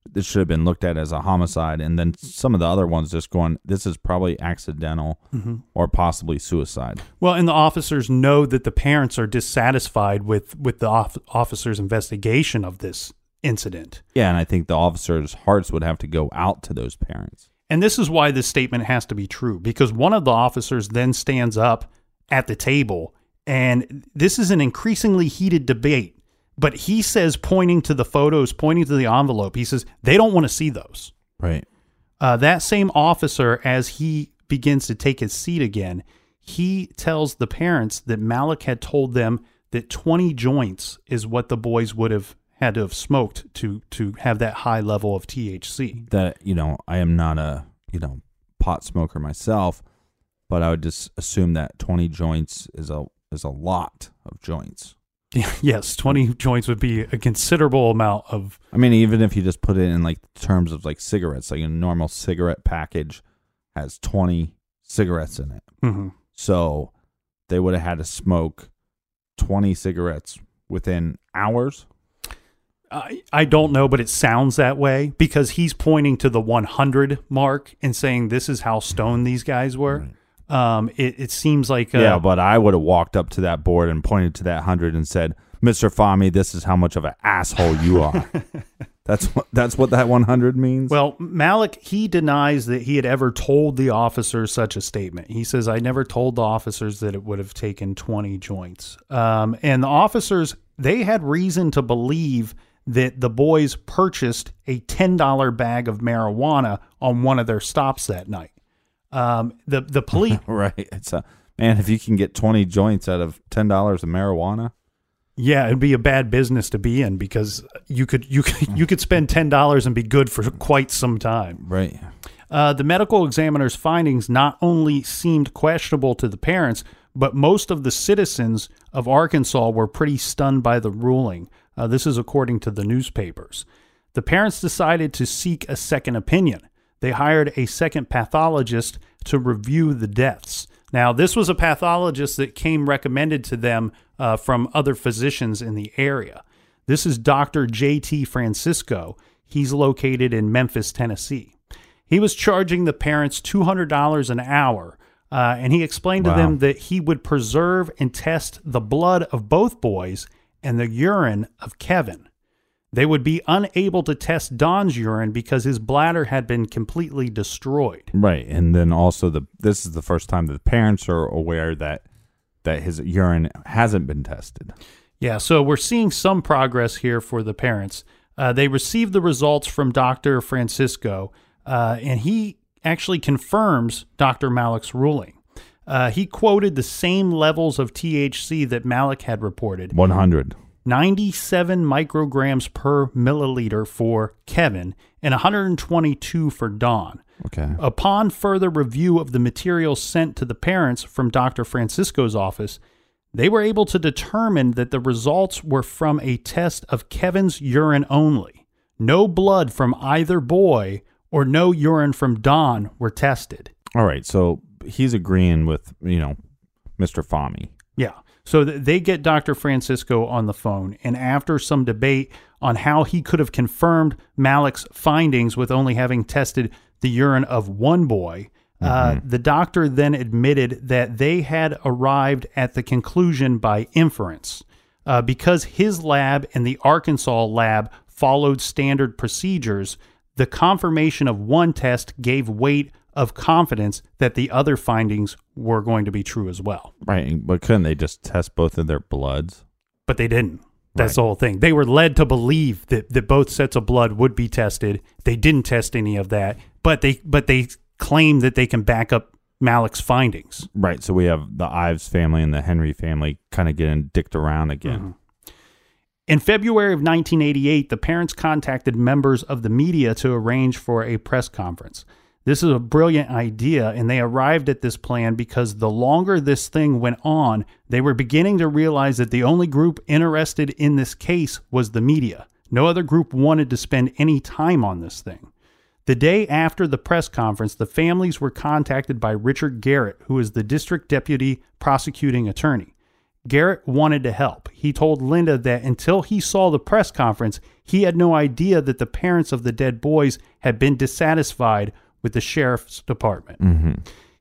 this should have been looked at as a homicide, and then some of the other ones just going, this is probably accidental mm-hmm. or possibly suicide. Well, and the officers know that the parents are dissatisfied with, with the off- officer's investigation of this incident. Yeah, and I think the officers' hearts would have to go out to those parents. And this is why this statement has to be true because one of the officers then stands up at the table, and this is an increasingly heated debate. But he says, pointing to the photos, pointing to the envelope, he says, they don't want to see those. Right. Uh, that same officer, as he begins to take his seat again, he tells the parents that Malik had told them that 20 joints is what the boys would have had to have smoked to to have that high level of THC. That, you know, I am not a, you know, pot smoker myself, but I would just assume that 20 joints is a is a lot of joints. [LAUGHS] yes, 20 joints would be a considerable amount of. I mean, even if you just put it in like terms of like cigarettes, like a normal cigarette package has 20 cigarettes in it. Mhm. So they would have had to smoke 20 cigarettes within hours. I, I don't know, but it sounds that way because he's pointing to the 100 mark and saying this is how stoned these guys were. Um, it, it seems like. Uh, yeah, but I would have walked up to that board and pointed to that 100 and said, Mr. Fahmy, this is how much of an asshole you are. [LAUGHS] that's what that's what that 100 means. Well, Malik, he denies that he had ever told the officers such a statement. He says, I never told the officers that it would have taken 20 joints. Um, and the officers, they had reason to believe that the boys purchased a $10 bag of marijuana on one of their stops that night. Um, the, the police, [LAUGHS] right. It's a man, if you can get 20 joints out of $10 of marijuana, yeah, it'd be a bad business to be in because you could, you could, you could spend $10 and be good for quite some time. right. Uh, the medical examiner's findings not only seemed questionable to the parents, but most of the citizens of Arkansas were pretty stunned by the ruling. Uh, this is according to the newspapers. The parents decided to seek a second opinion. They hired a second pathologist to review the deaths. Now, this was a pathologist that came recommended to them uh, from other physicians in the area. This is Dr. J.T. Francisco. He's located in Memphis, Tennessee. He was charging the parents $200 an hour, uh, and he explained to them that he would preserve and test the blood of both boys and the urine of Kevin. They would be unable to test Don's urine because his bladder had been completely destroyed. Right. And then also the this is the first time that the parents are aware that that his urine hasn't been tested. Yeah, so we're seeing some progress here for the parents. Uh, they received the results from Dr. Francisco, uh, and he actually confirms Dr. Malik's ruling. Uh, he quoted the same levels of THC that Malik had reported 100. 97 micrograms per milliliter for Kevin and 122 for Don. Okay. Upon further review of the material sent to the parents from Dr. Francisco's office, they were able to determine that the results were from a test of Kevin's urine only. No blood from either boy or no urine from Don were tested. All right. So he's agreeing with, you know, Mr. Fahmy. Yeah. So they get Dr. Francisco on the phone, and after some debate on how he could have confirmed Malik's findings with only having tested the urine of one boy, uh, the doctor then admitted that they had arrived at the conclusion by inference. Uh, because his lab and the Arkansas lab followed standard procedures, the confirmation of one test gave weight of confidence that the other findings were going to be true as well. Right. But couldn't they just test both of their bloods? But they didn't. That's Right. the whole thing. They were led to believe that, that both sets of blood would be tested. They didn't test any of that, but they but they claim that they can back up Malik's findings. Right. So we have the Ives family and the Henry family kind of getting dicked around again. Mm-hmm. In February of 1988, the parents contacted members of the media to arrange for a press conference. This is a brilliant idea, and they arrived at this plan because the longer this thing went on, they were beginning to realize that the only group interested in this case was the media. No other group wanted to spend any time on this thing. The day after the press conference, the families were contacted by Richard Garrett, who is the district deputy prosecuting attorney. Garrett wanted to help. He told Linda that until he saw the press conference, he had no idea that the parents of the dead boys had been dissatisfied with the sheriff's department.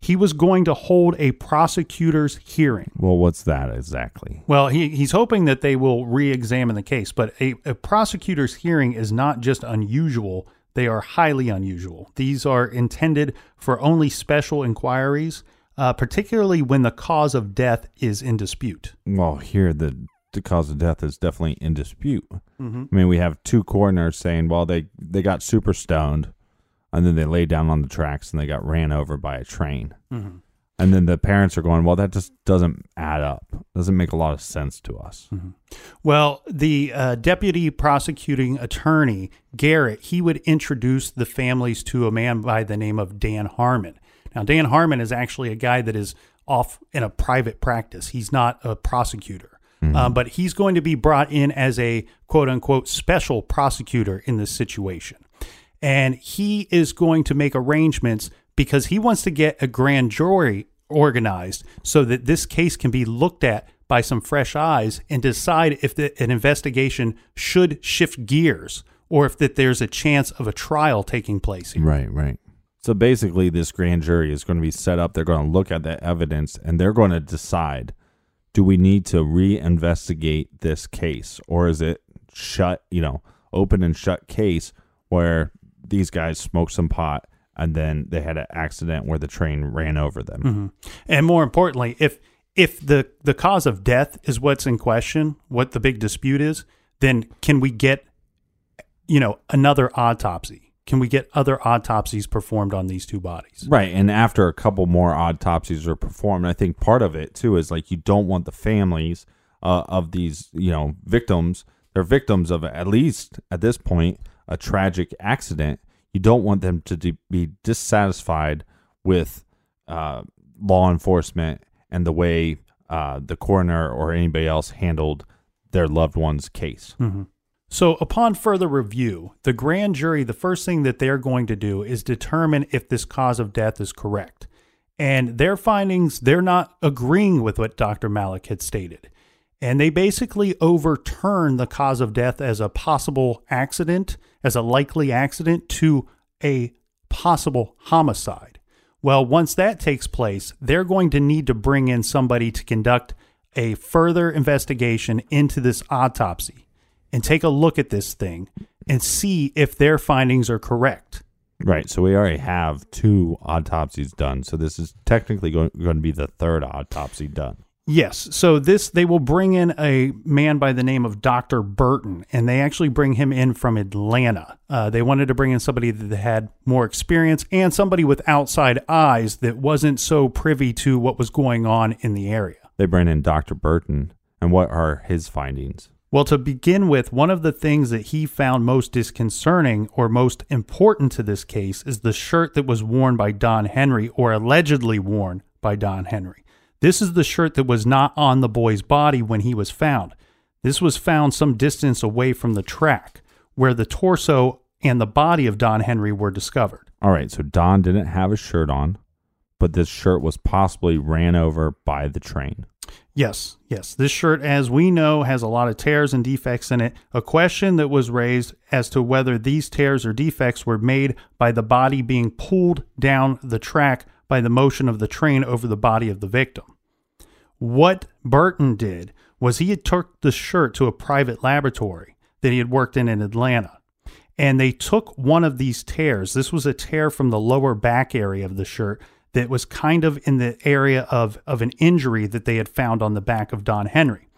He was going to hold a prosecutor's hearing. Well, what's that exactly? Well, he, he's hoping that they will re examine the case, but a, a prosecutor's hearing is not just unusual, they are highly unusual. These are intended for only special inquiries, uh, particularly when the cause of death is in dispute. Well, here the the cause of death is definitely in dispute. I mean, we have two coroners saying, well, they they got super stoned, and then they laid down on the tracks and they got ran over by a train. And then the parents are going, well, that just doesn't add up. Doesn't make a lot of sense to us. Well, the uh, deputy prosecuting attorney, Garrett, he would introduce the families to a man by the name of Dan Harmon. Now, Dan Harmon is actually a guy that is off in a private practice. He's not a prosecutor. Um, but he's going to be brought in as a quote unquote special prosecutor in this situation. And he is going to make arrangements because he wants to get a grand jury organized so that this case can be looked at by some fresh eyes and decide if the, an investigation should shift gears or if that there's a chance of a trial taking place here. Right, right. So basically, this grand jury is going to be set up. They're going to look at the evidence and they're going to decide do we need to reinvestigate this case or is it shut, you know, open and shut case where these guys smoked some pot and then they had an accident where the train ran over them? And more importantly, if if the the cause of death is what's in question, what the big dispute is, then can we get you know another autopsy? Can we get other autopsies performed on these two bodies? Right. And after a couple more autopsies are performed, I think part of it too is like you don't want the families uh, of these, you know, victims. They're victims of at least at this point a tragic accident. You don't want them to be dissatisfied with uh, law enforcement and the way uh, the coroner or anybody else handled their loved one's case. So, upon further review, the grand jury, the first thing that they're going to do is determine if this cause of death is correct. And their findings, they're not agreeing with what Dr. Malik had stated. And they basically overturn the cause of death as a possible accident, as a likely accident, to a possible homicide. Well, once that takes place, they're going to need to bring in somebody to conduct a further investigation into this autopsy and take a look at this thing and see if their findings are correct. Right. So we already have two autopsies done. So this is technically going, to be the third autopsy done. Yes. So this they will bring in a man by the name of Dr. Burton, and they actually bring him in from Atlanta. Uh, they wanted to bring in somebody that had more experience and somebody with outside eyes that wasn't so privy to what was going on in the area. They bring in Dr. Burton. And what are his findings? Well, to begin with, one of the things that he found most disconcerting or most important to this case is the shirt that was worn by Don Henry or allegedly worn by Don Henry. This is the shirt that was not on the boy's body when he was found. This was found some distance away from the track where the torso and the body of Don Henry were discovered. All right. So Don didn't have a shirt on, but this shirt was possibly ran over by the train. Yes, yes. This shirt, as we know, has a lot of tears and defects in it. A question that was raised as to whether these tears or defects were made by the body being pulled down the track by the motion of the train over the body of the victim. What Burton did was he had took the shirt to a private laboratory that he had worked in in Atlanta. And they took one of these tears. This was a tear from the lower back area of the shirt that was kind of in the area of, of an injury that they had found on the back of Don Henry.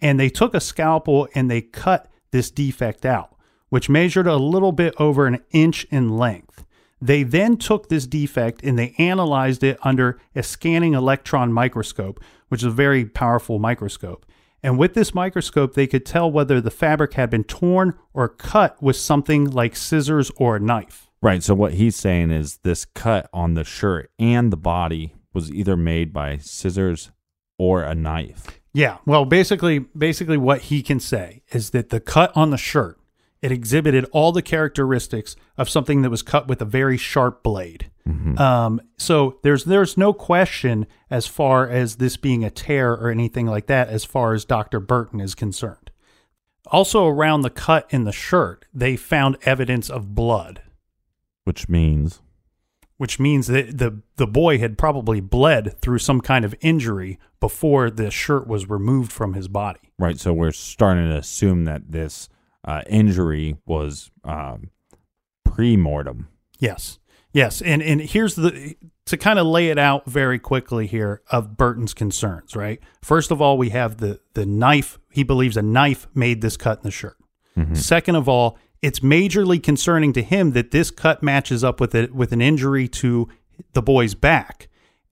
And they took a scalpel and they cut this defect out, which measured a little bit over an inch in length. They then took this defect and they analyzed it under a scanning electron microscope, which is a very powerful microscope. And with this microscope, they could tell whether the fabric had been torn or cut with something like scissors or a knife. Right. So what he's saying is this cut on the shirt and the body was either made by scissors or a knife. Yeah, well, basically, basically, what he can say is that the cut on the shirt it exhibited all the characteristics of something that was cut with a very sharp blade. Um, so there's there's no question as far as this being a tear or anything like that, as far as Doctor Burton is concerned. Also, around the cut in the shirt, they found evidence of blood, Which means which means that the the boy had probably bled through some kind of injury before the shirt was removed from his body. right. So we're starting to assume that this uh, injury was um, pre-mortem. Yes. Yes. And and here's the to kind of lay it out very quickly here of Burton's concerns, right? First of all, we have the the knife. He believes a knife made this cut in the shirt. Second of all, it's majorly concerning to him that this cut matches up with it with an injury to the boy's back.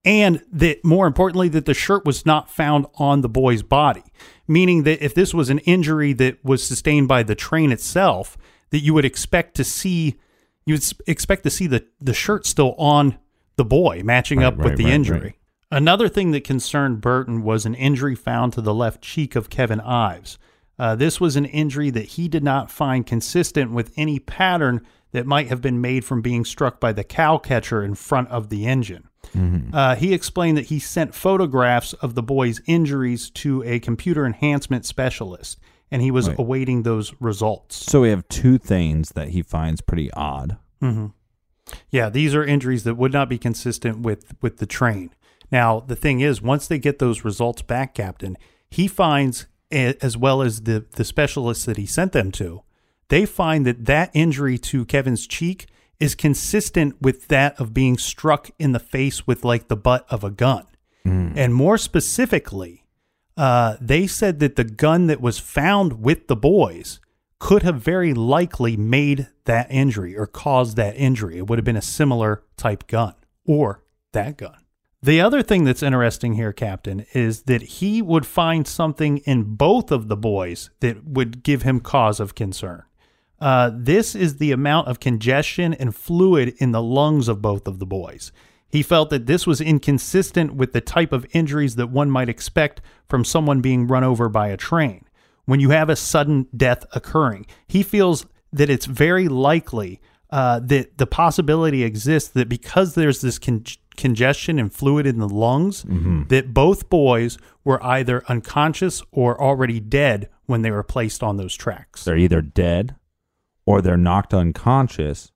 And that more importantly, that the shirt was not found on the boy's body. Meaning that if this was an injury that was sustained by the train itself, that you would expect to see you would expect to see the, the shirt still on the boy, matching Right, up with the right, injury. right. Another thing that concerned Burton was an injury found to the left cheek of Kevin Ives. Uh, this was an injury that he did not find consistent with any pattern that might have been made from being struck by the cow catcher in front of the engine. Uh, he explained that he sent photographs of the boy's injuries to a computer enhancement specialist, and he was awaiting those results. So we have two things that he finds pretty odd. Yeah, these are injuries that would not be consistent with with the train. Now, the thing is, once they get those results back, Captain, he finds, as well as the the specialists that he sent them to, they find that that injury to Kevin's cheek is consistent with that of being struck in the face with like the butt of a gun, and more specifically, uh, they said that the gun that was found with the boys could have very likely made that injury or caused that injury. It would have been a similar type gun or that gun. The other thing that's interesting here, Captain, is that he would find something in both of the boys that would give him cause of concern. Uh, this is the amount of congestion and fluid in the lungs of both of the boys. He felt that this was inconsistent with the type of injuries that one might expect from someone being run over by a train. When you have a sudden death occurring, he feels that it's very likely uh, that the possibility exists that because there's this con- congestion and fluid in the lungs, that both boys were either unconscious or already dead when they were placed on those tracks. They're either dead or they're knocked unconscious,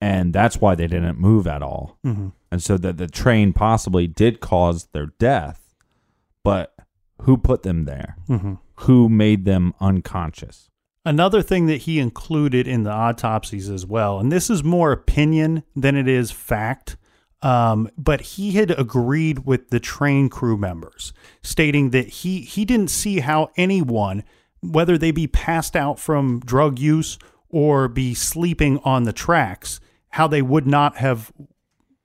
and that's why they didn't move at all. hmm And so that the train possibly did cause their death, but who put them there? hmm Who made them unconscious? Another thing that he included in the autopsies as well, and this is more opinion than it is fact, um, but he had agreed with the train crew members, stating that he he didn't see how anyone, whether they be passed out from drug use or be sleeping on the tracks, how they would not have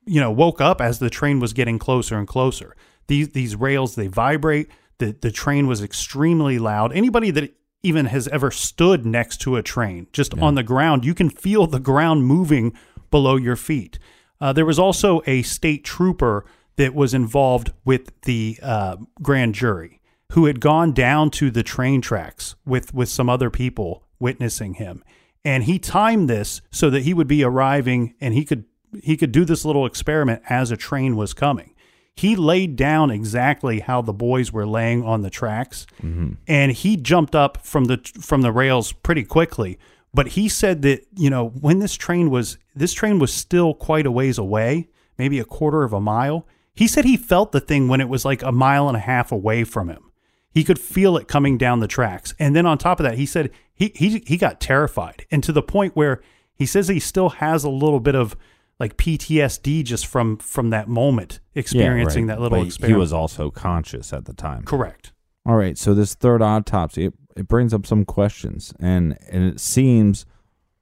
you know, woke up as the train was getting closer and closer. These these rails they vibrate. The the train was extremely loud. Anybody that even has ever stood next to a train, just on the ground, you can feel the ground moving below your feet. Uh, there was also a state trooper that was involved with the uh, grand jury who had gone down to the train tracks with with some other people witnessing him and he timed this so that he would be arriving and he could he could do this little experiment as a train was coming. He laid down exactly how the boys were laying on the tracks mm-hmm. and he jumped up from the from the rails pretty quickly. But he said that you know when this train was this train was still quite a ways away maybe a quarter of a mile he said he felt the thing when it was like a mile and a half away from him he could feel it coming down the tracks. And then on top of that, he said he he he got terrified, and to the point where he says he still has a little bit of like PTSD just from from that moment experiencing Yeah, right. that little But He was also conscious at the time. correct. All right, so this third autopsy it, it brings up some questions, and and it seems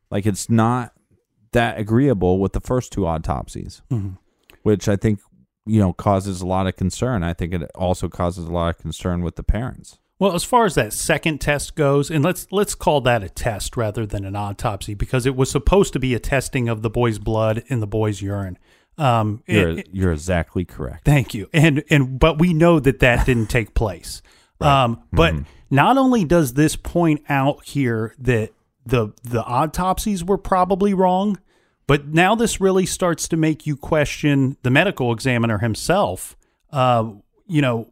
like it's not that agreeable with the first two autopsies, Mhm. which I think you know causes a lot of concern. I think it also causes a lot of concern with the parents. Well, as far as that second test goes, and let's let's call that a test rather than an autopsy because it was supposed to be a testing of the boy's blood and the boy's urine. Um, You're it- you're exactly correct. Thank you. And and but we know that that didn't take place. [LAUGHS] Um, but not only does this point out here that the the autopsies were probably wrong, but now this really starts to make you question the medical examiner himself. Uh, you know,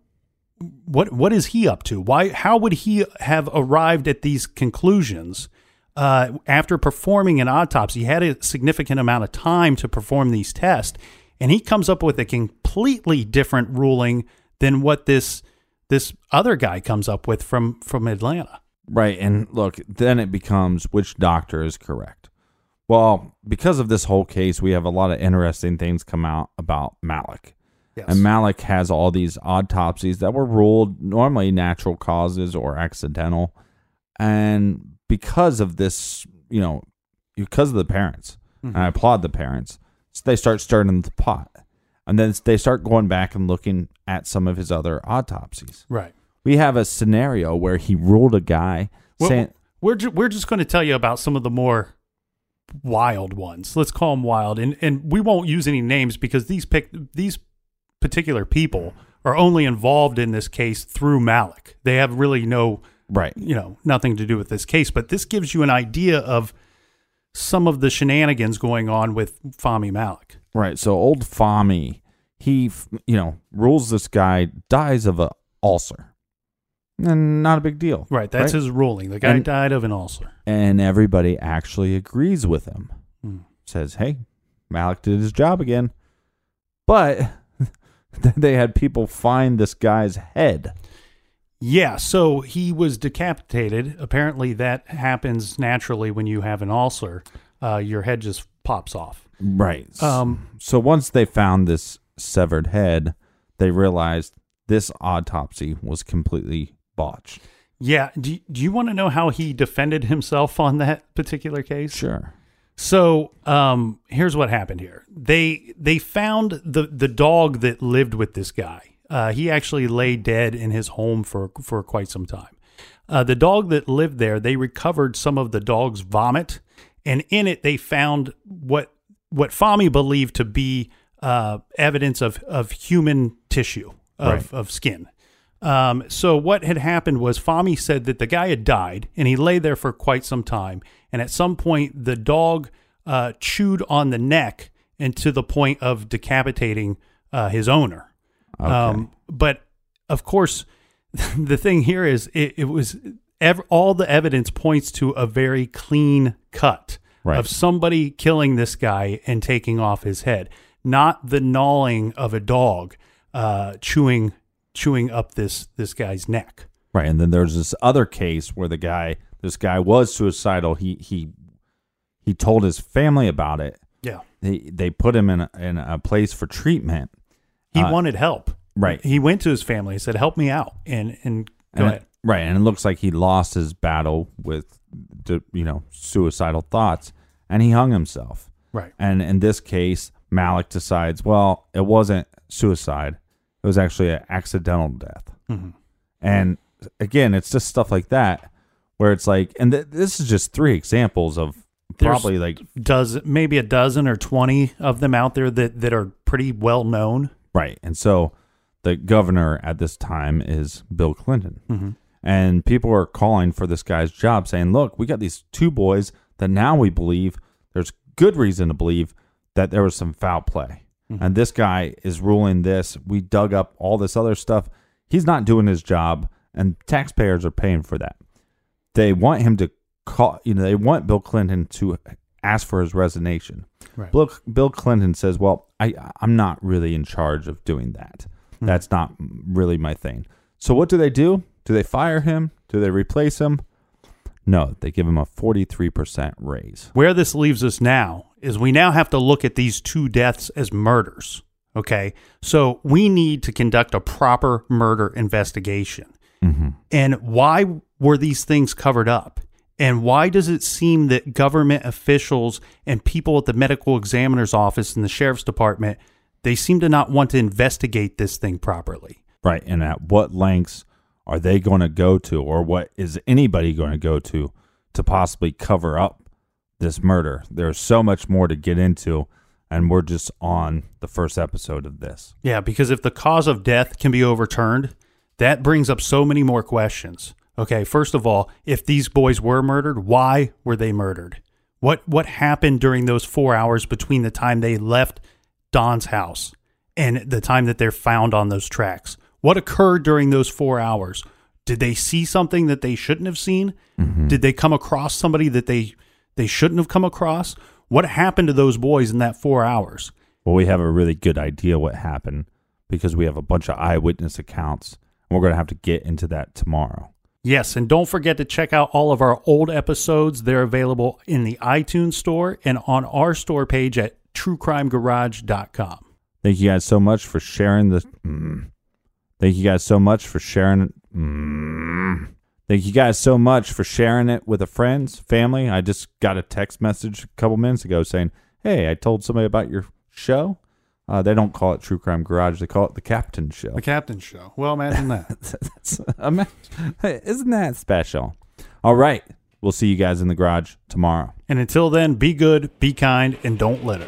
what what is he up to? Why? How would he have arrived at these conclusions uh, after performing an autopsy? He had a significant amount of time to perform these tests, and he comes up with a completely different ruling than what this this other guy comes up with from from Atlanta. Right. And look, then it becomes which doctor is correct. Well, because of this whole case, we have a lot of interesting things come out about Malik. Yes. And Malik has all these autopsies that were ruled normally natural causes or accidental. And because of this, you know, because of the parents, and I mm-hmm. applaud the parents, so they start stirring the pot. And then they start going back and looking at some of his other autopsies. right. We have a scenario where he ruled a guy Well, saying, we're ju- we're just going to tell you about some of the more wild ones. Let's call them wild, and and we won't use any names because these pic these particular people are only involved in this case through Malik. They have really no, Right. you know, nothing to do with this case. But this gives you an idea of some of the shenanigans going on with Fahmy Malik. Right. So old Fahmy, he, you know, rules this guy, dies of a ulcer. And not a big deal. Right. That's his ruling. The guy And- died of an ulcer. And everybody actually agrees with him. Hmm. Says, hey, Malik did his job again. But [LAUGHS] they had people find this guy's head. Yeah, so he was decapitated. Apparently, that happens naturally when you have an ulcer. Uh, your head just pops off. Right. Um, so once they found this severed head, they realized this autopsy was completely botched. yeah. Do, do you want to know how he defended himself on that particular case? Sure. So, um, here's what happened here. They they found the the dog that lived with this guy. Uh, he actually lay dead in his home for for quite some time. Uh, the dog that lived there, they recovered some of the dog's vomit, and in it they found what what Fahmy believed to be uh, evidence of of human tissue of, Right. of skin. Um, so what had happened was Fahmy said that the guy had died and he lay there for quite some time. And at some point, the dog uh, chewed on the neck and to the point of decapitating uh, his owner. Um, but of course, [LAUGHS] the thing here is it, it was ev- all the evidence points to a very clean cut Right. of somebody killing this guy and taking off his head, not the gnawing of a dog uh, chewing chewing up this this guy's neck. Right. And then there's this other case where the guy, this guy was suicidal. He he he told his family about it. Yeah, They they put him in a, in a place for treatment. he Uh, wanted help. right. He went to his family and said, "Help me out." And and go And ahead. it- right. And it looks like he lost his battle with, the, you know, suicidal thoughts, and he hung himself. Right. And in this case, Malik decides, well, it wasn't suicide; it was actually an accidental death. Mm-hmm. And again, it's just stuff like that where it's like, and th- this is just three examples of There's- probably like Does maybe a dozen or twenty of them out there that that are pretty well known. right. And so the governor at this time is Bill Clinton, Mm-hmm. and people are calling for this guy's job, saying, "Look, we got these two boys that now we believe there's good reason to believe that there was some foul play." And this guy is ruling this. We dug up all this other stuff. He's not doing his job, and taxpayers are paying for that. They want him to call, you know, they want Bill Clinton to ask for his resignation. Right. Bill, Bill Clinton says, "Well, I I'm not really in charge of doing that. Hmm. That's not really my thing." So what do they do? Do they fire him? Do they replace him? No, they give him a 43% raise. Where this leaves us now is we now have to look at these two deaths as murders. Okay. So we need to conduct a proper murder investigation. Mm-hmm. And why were these things covered up? And why does it seem that government officials and people at the medical examiner's office and the sheriff's department they seem to not want to investigate this thing properly? Right. And at what lengths are they going to go to, or what is anybody going to go to to possibly cover up this murder? There's so much more to get into, and we're just on the first episode of this. Yeah, because if the cause of death can be overturned, that brings up so many more questions. Okay, first of all, if these boys were murdered, why were they murdered? What what happened during those 4 hours between the time they left Don's house and the time that they're found on those tracks? What occurred during those 4 hours? Did they see something that they shouldn't have seen? Mm-hmm. Did they come across somebody that they they shouldn't have come across? What happened to those boys in that 4 hours? Well, we have a really good idea what happened because we have a bunch of eyewitness accounts, and we're going to have to get into that tomorrow. Yes, and don't forget to check out all of our old episodes. They're available in the iTunes store and on our store page at truecrimegarage.com. Thank you guys so much for sharing this. Mm. Thank you guys so much for sharing. Mm. Thank you guys so much for sharing it with a friends, family. I just got a text message a couple minutes ago saying, "Hey, I told somebody about your show." Uh, they don't call it True Crime Garage; they call it the Captain Show. The Captain Show. Well, imagine that. [LAUGHS] That's, ima- [LAUGHS] isn't that special? All right, we'll see you guys in the garage tomorrow. and until then, be good, be kind, and don't litter.